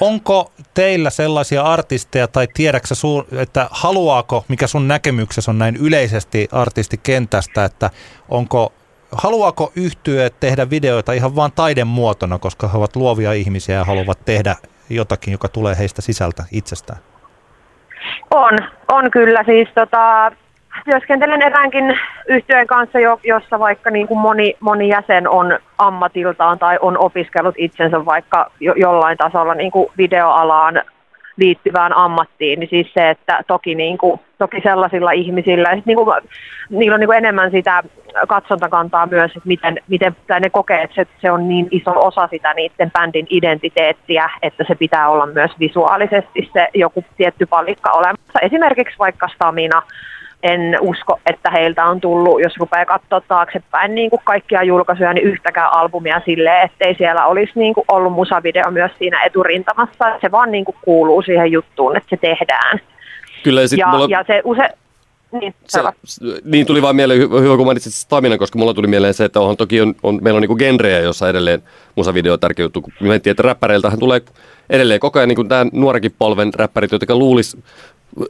Onko teillä sellaisia artisteja tai tiedäksä, että haluaako, mikä sun näkemyksessä on näin yleisesti artistikentästä, että onko haluaako yhtyä tehdä videoita ihan vain taiden muotona, koska he ovat luovia ihmisiä ja haluavat tehdä jotakin, joka tulee heistä sisältä itsestään? On, on kyllä. Siis tota, työskentelen eräänkin yhtyeen kanssa, jossa vaikka niin kuin moni, moni jäsen on ammatiltaan tai on opiskellut itsensä vaikka jo, jollain tasolla niin kuin videoalaan liittyvään ammattiin, niin siis se, että toki, niin kuin, toki sellaisilla ihmisillä, niin kuin, niillä on niin kuin enemmän sitä katsontakantaa myös, että miten, miten tai ne kokee, että se, se on niin iso osa sitä niiden bändin identiteettiä, että se pitää olla myös visuaalisesti se joku tietty palikka olemassa. Esimerkiksi vaikka Stamina, en usko, että heiltä on tullut, jos rupeaa katsoa taaksepäin niin kuin kaikkia julkaisuja, niin yhtäkään albumia silleen, ettei siellä olisi niin kuin ollut musavideo myös siinä eturintamassa. Se vaan niin kuin kuuluu siihen juttuun, että se tehdään. Kyllä, ja, ja, mulla... ja se use... Niin, se, niin tuli vaan mieleen, hyvä, kun mainitsit Stamina, koska mulla tuli mieleen se, että onhan toki on, on, meillä on niin genrejä, jossa edelleen musavideo on tärkeä juttu. Kun miettii, että räppäreiltähän tulee edelleen koko ajan niin tämä nuorenkin polven räppärit, jotka luulisi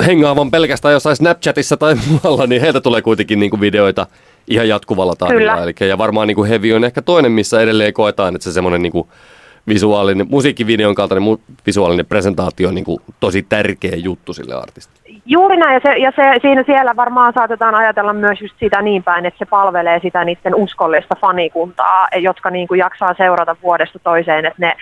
hengaavan pelkästään jossain Snapchatissa tai muualla, niin heiltä tulee kuitenkin niin kuin videoita ihan jatkuvalla tahdilla. Eli, ja varmaan niin kuin Heavy on ehkä toinen, missä edelleen koetaan, että se semmoinen niin kuin visuaalinen, musiikkivideon kaltainen mu- visuaalinen presentaatio on niin kuin tosi tärkeä juttu sille artistille. Juuri näin, ja, se, ja se, siinä siellä varmaan saatetaan ajatella myös just sitä niin päin, että se palvelee sitä niiden uskollista fanikuntaa, jotka niin kuin jaksaa seurata vuodesta toiseen, että ne,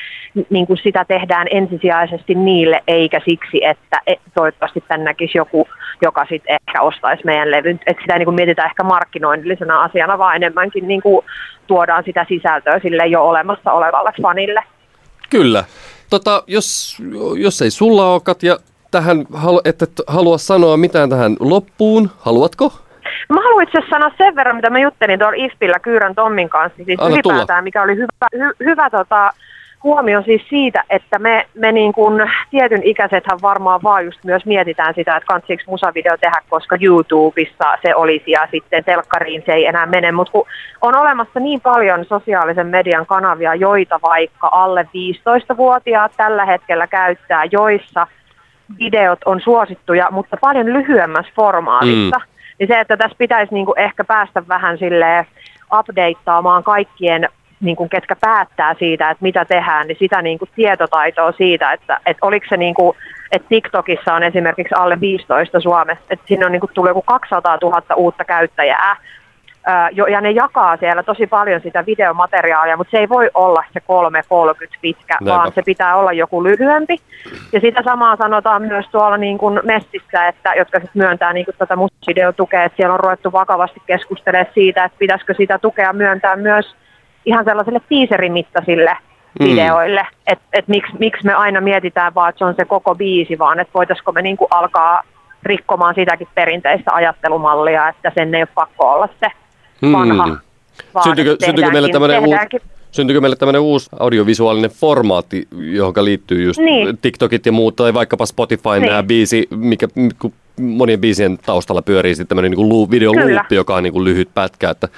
niin kuin sitä tehdään ensisijaisesti niille, eikä siksi, että et, toivottavasti tämän näkisi joku, joka sitten ehkä ostaisi meidän levyn. Että sitä niin kuin mietitään ehkä markkinoinnillisena asiana, vaan enemmänkin niin kuin tuodaan sitä sisältöä sille jo olemassa olevalle fanille. Kyllä. Tota, jos, jos ei sulla ole, Katja, tähän, että et halua sanoa mitään tähän loppuun, haluatko? Mä haluan itse sanoa sen verran, mitä mä juttelin tuolla IFPillä Kyyrän Tommin kanssa, siis Anna ylipäätään, tulla. mikä oli hyvä, hy, hyvä tota, huomio siis siitä, että me, me niin kuin tietyn ikäisethän varmaan vaan just myös mietitään sitä, että kansiiko musavideo tehdä, koska YouTubessa se olisi ja sitten telkkariin se ei enää mene, mutta kun on olemassa niin paljon sosiaalisen median kanavia, joita vaikka alle 15-vuotiaat tällä hetkellä käyttää, joissa videot on suosittuja, mutta paljon lyhyemmässä formaatissa, mm. niin se, että tässä pitäisi niin kuin ehkä päästä vähän silleen updateaamaan kaikkien niin kuin ketkä päättää siitä, että mitä tehdään, niin sitä niin kuin tietotaitoa siitä, että, että oliko se niin kuin, että TikTokissa on esimerkiksi alle 15 Suomessa, että sinne on niin kuin tullut joku 200 000 uutta käyttäjää, ja ne jakaa siellä tosi paljon sitä videomateriaalia, mutta se ei voi olla se 3.30 pitkä, Näinpä. vaan se pitää olla joku lyhyempi. Ja sitä samaa sanotaan myös tuolla niin kuin messissä, että, jotka sitten myöntää niin kuin tätä musivideotukea, että siellä on ruvettu vakavasti keskustelemaan siitä, että pitäisikö sitä tukea myöntää myös ihan sellaisille tiiserimittaisille mm. videoille, että et miksi, miksi me aina mietitään vaan, että se on se koko biisi, vaan että voitaisiko me niinku alkaa rikkomaan sitäkin perinteistä ajattelumallia, että sen ei ole pakko olla se vanha. Mm. Vaan syntyykö, syntyykö meille tämmöinen uusi, syntyykö meille tämmöinen uusi audiovisuaalinen formaatti, johon liittyy just niin. TikTokit ja muut, tai vaikkapa Spotify niin. nämä biisi, mikä monien biisien taustalla pyörii sitten tämmöinen niin videoluuppi, joka on niin kuin lyhyt pätkä, että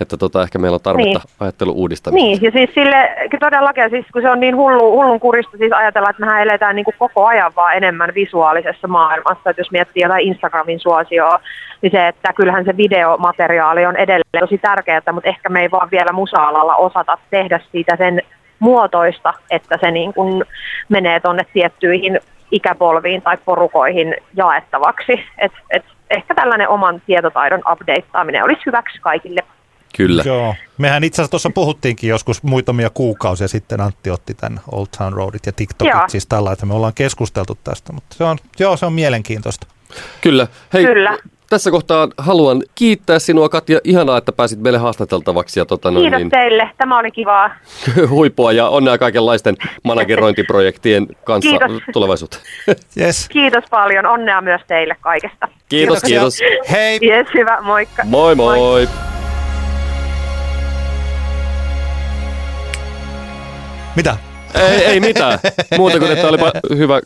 että tota, ehkä meillä on tarvetta niin. ajattelun uudistamiseen. Niin, ja siis sille todellakin, siis kun se on niin hullu, hullun kurista siis ajatella, että mehän eletään niin kuin koko ajan vaan enemmän visuaalisessa maailmassa, että jos miettii jotain Instagramin suosioa, niin se, että kyllähän se videomateriaali on edelleen tosi tärkeää, mutta ehkä me ei vaan vielä musa-alalla osata tehdä siitä sen muotoista, että se niin kuin menee tuonne tiettyihin ikäpolviin tai porukoihin jaettavaksi. Et, et ehkä tällainen oman tietotaidon updateaaminen olisi hyväksi kaikille Kyllä. Joo. Mehän itse asiassa tuossa puhuttiinkin joskus muutamia kuukausia sitten Antti otti tämän Old Town Roadit ja TikTokit joo. siis tällä, että me ollaan keskusteltu tästä, mutta se on, joo, se on mielenkiintoista. Kyllä. Hei, Kyllä. Tässä kohtaa haluan kiittää sinua Katja. Ihanaa, että pääsit meille haastateltavaksi. Ja, tota, noin, Kiitos niin, teille. Tämä oli kivaa. <laughs> Huipua ja onnea kaikenlaisten managerointiprojektien kanssa kiitos. tulevaisuutta. <laughs> yes. Kiitos paljon. Onnea myös teille kaikesta. Kiitos, Kiitoksia. kiitos. Hei. Yes, hyvä. Moikka. Moi moi. moi. Mitä? Ei, ei mitään. Muuta kuin, että olipa hyvä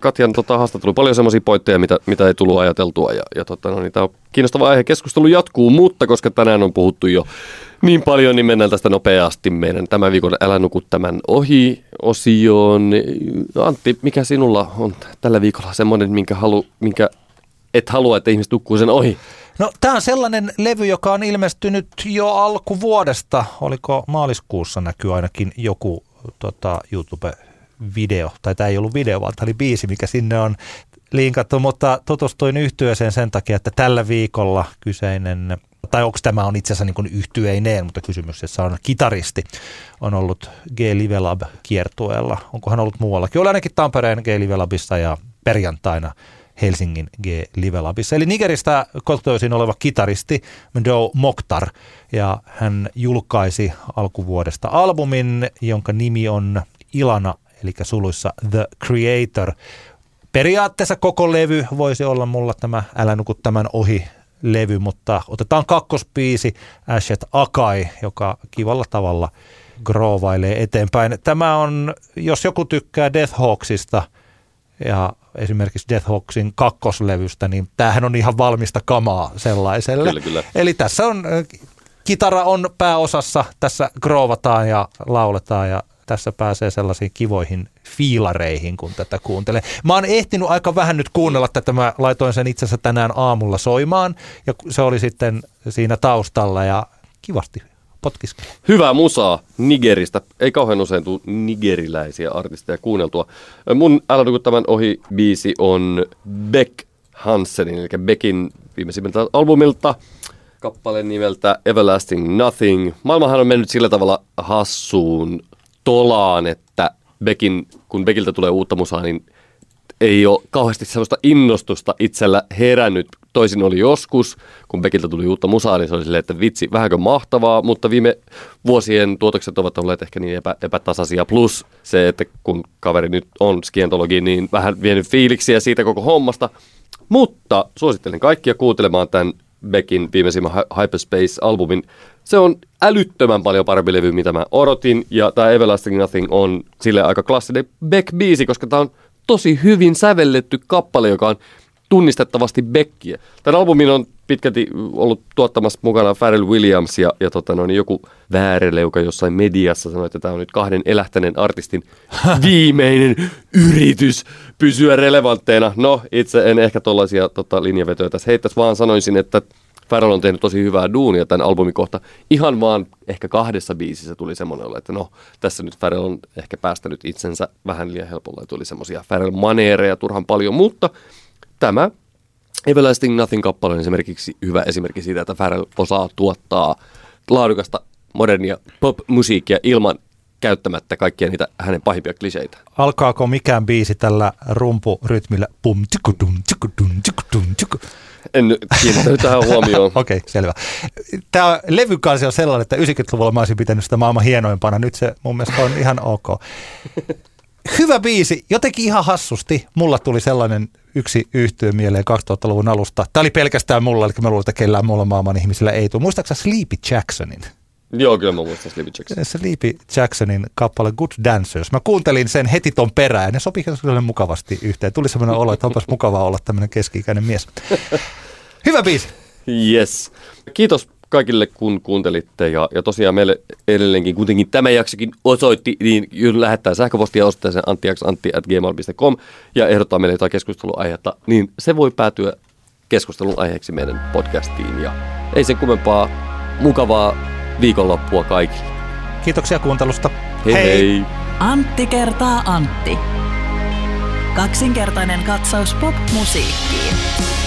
Katjan tota, haastattelu. Paljon semmoisia pointteja, mitä, mitä ei tullut ajateltua. Ja, ja tota, no, niin tämä on kiinnostava aihe. Keskustelu jatkuu, mutta koska tänään on puhuttu jo niin paljon, niin mennään tästä nopeasti meidän tämän viikon Älä nuku tämän ohi osioon. Antti, mikä sinulla on tällä viikolla semmoinen, minkä, halu, minkä et halua, että ihmiset nukkuu sen ohi? No tämä on sellainen levy, joka on ilmestynyt jo alkuvuodesta. Oliko maaliskuussa näkyy ainakin joku tota, YouTube-video, tai tämä ei ollut video, vaan tämä oli biisi, mikä sinne on linkattu, mutta tutustuin yhtyeeseen sen takia, että tällä viikolla kyseinen, tai onko tämä on itse asiassa niin yhtyeineen, mutta kysymyksessä on kitaristi, on ollut G-Live Lab kiertueella. Onkohan ollut muuallakin? Oli ainakin Tampereen G-Live Labissa ja perjantaina Helsingin G-Live Labissa. Eli Nigeristä kotoisin oleva kitaristi Mdo Mokhtar, ja hän julkaisi alkuvuodesta albumin, jonka nimi on Ilana, eli suluissa The Creator. Periaatteessa koko levy voisi olla mulla tämä Älä nuku tämän ohi levy, mutta otetaan kakkospiisi Ashet Akai, joka kivalla tavalla groovailee eteenpäin. Tämä on, jos joku tykkää Death Hawksista ja esimerkiksi Death Hawksin kakkoslevystä, niin tämähän on ihan valmista kamaa sellaiselle. Kyllä, kyllä. Eli tässä on, kitara on pääosassa, tässä groovataan ja lauletaan ja tässä pääsee sellaisiin kivoihin fiilareihin, kun tätä kuuntelee. Mä oon ehtinyt aika vähän nyt kuunnella tätä, mä laitoin sen itse asiassa tänään aamulla soimaan ja se oli sitten siinä taustalla ja kivasti potkiskele. Hyvää musaa Nigeristä. Ei kauhean usein tule nigeriläisiä artisteja kuunneltua. Mun Älä tämän ohi biisi on Beck Hansenin, eli Beckin viimeisimmältä albumilta kappale nimeltä Everlasting Nothing. Maailmahan on mennyt sillä tavalla hassuun tolaan, että Beckin, kun Beckiltä tulee uutta musaa, niin ei ole kauheasti sellaista innostusta itsellä herännyt. Toisin oli joskus, kun Beckiltä tuli uutta musaa, niin se oli silleen, että vitsi, vähänkö mahtavaa, mutta viime vuosien tuotokset ovat olleet ehkä niin epä, epätasaisia. Plus se, että kun kaveri nyt on skientologi, niin vähän vienyt fiiliksiä siitä koko hommasta. Mutta suosittelen kaikkia kuuntelemaan tämän Beckin viimeisimmän Hyperspace-albumin. Se on älyttömän paljon parempi levy, mitä mä odotin, ja tämä Everlasting Nothing on sille aika klassinen Beck-biisi, koska tämä on tosi hyvin sävelletty kappale, joka on tunnistettavasti Beckiä. Tämän albumin on pitkälti ollut tuottamassa mukana Pharrell Williams ja, ja tota, no, niin joku vääreleuka jossain mediassa sanoi, että tämä on nyt kahden elähtäneen artistin <laughs> viimeinen yritys pysyä relevantteina. No, itse en ehkä tuollaisia tota, linjavetoja tässä heittäisi, vaan sanoisin, että Pharrell on tehnyt tosi hyvää duunia tämän albumin kohta. Ihan vaan ehkä kahdessa biisissä tuli semmoinen olo, että no, tässä nyt Pharrell on ehkä päästänyt itsensä vähän liian helpolla. Ja tuli semmoisia Pharrell-maneereja turhan paljon, mutta tämä Everlasting Nothing-kappale on esimerkiksi hyvä esimerkki siitä, että Pharrell osaa tuottaa laadukasta modernia pop-musiikkia ilman käyttämättä kaikkia niitä hänen pahimpia kliseitä. Alkaako mikään biisi tällä rumpurytmillä pum tiku dum tiku dum tiku dum tiku? En kiinnittänyt tähän huomioon. <laughs> Okei, okay, selvä. Tämä levykansi on sellainen, että 90-luvulla mä olisin pitänyt sitä maailman hienoimpana. Nyt se mun mielestä on ihan ok. <laughs> Hyvä biisi. Jotenkin ihan hassusti. Mulla tuli sellainen yksi yhtyö mieleen 2000-luvun alusta. Tämä oli pelkästään mulla, eli mä luulen, että kellään muulla maailman ihmisillä ei tule. Muistaaksä Sleepy Jacksonin? Joo, kyllä mä muistan Sleepy Jacksonin. Sleepy Jacksonin kappale Good Dancers. Mä kuuntelin sen heti ton perään ja ne sopi mukavasti yhteen. Tuli semmoinen olo, että onpas mukavaa olla tämmöinen keski-ikäinen mies. <laughs> Hyvä biisi. Yes. Kiitos kaikille, kun kuuntelitte. Ja, ja tosiaan meille edelleenkin kuitenkin tämä jaksokin osoitti, niin lähettää sähköpostia osoitteeseen anttiaxantti.gmail.com ja ehdottaa meille jotain keskusteluaihetta, niin se voi päätyä keskustelun aiheeksi meidän podcastiin. Ja ei sen kummempaa mukavaa viikonloppua kaikille. Kiitoksia kuuntelusta. Hei hei! hei. Antti kertaa Antti. Kaksinkertainen katsaus pop-musiikkiin.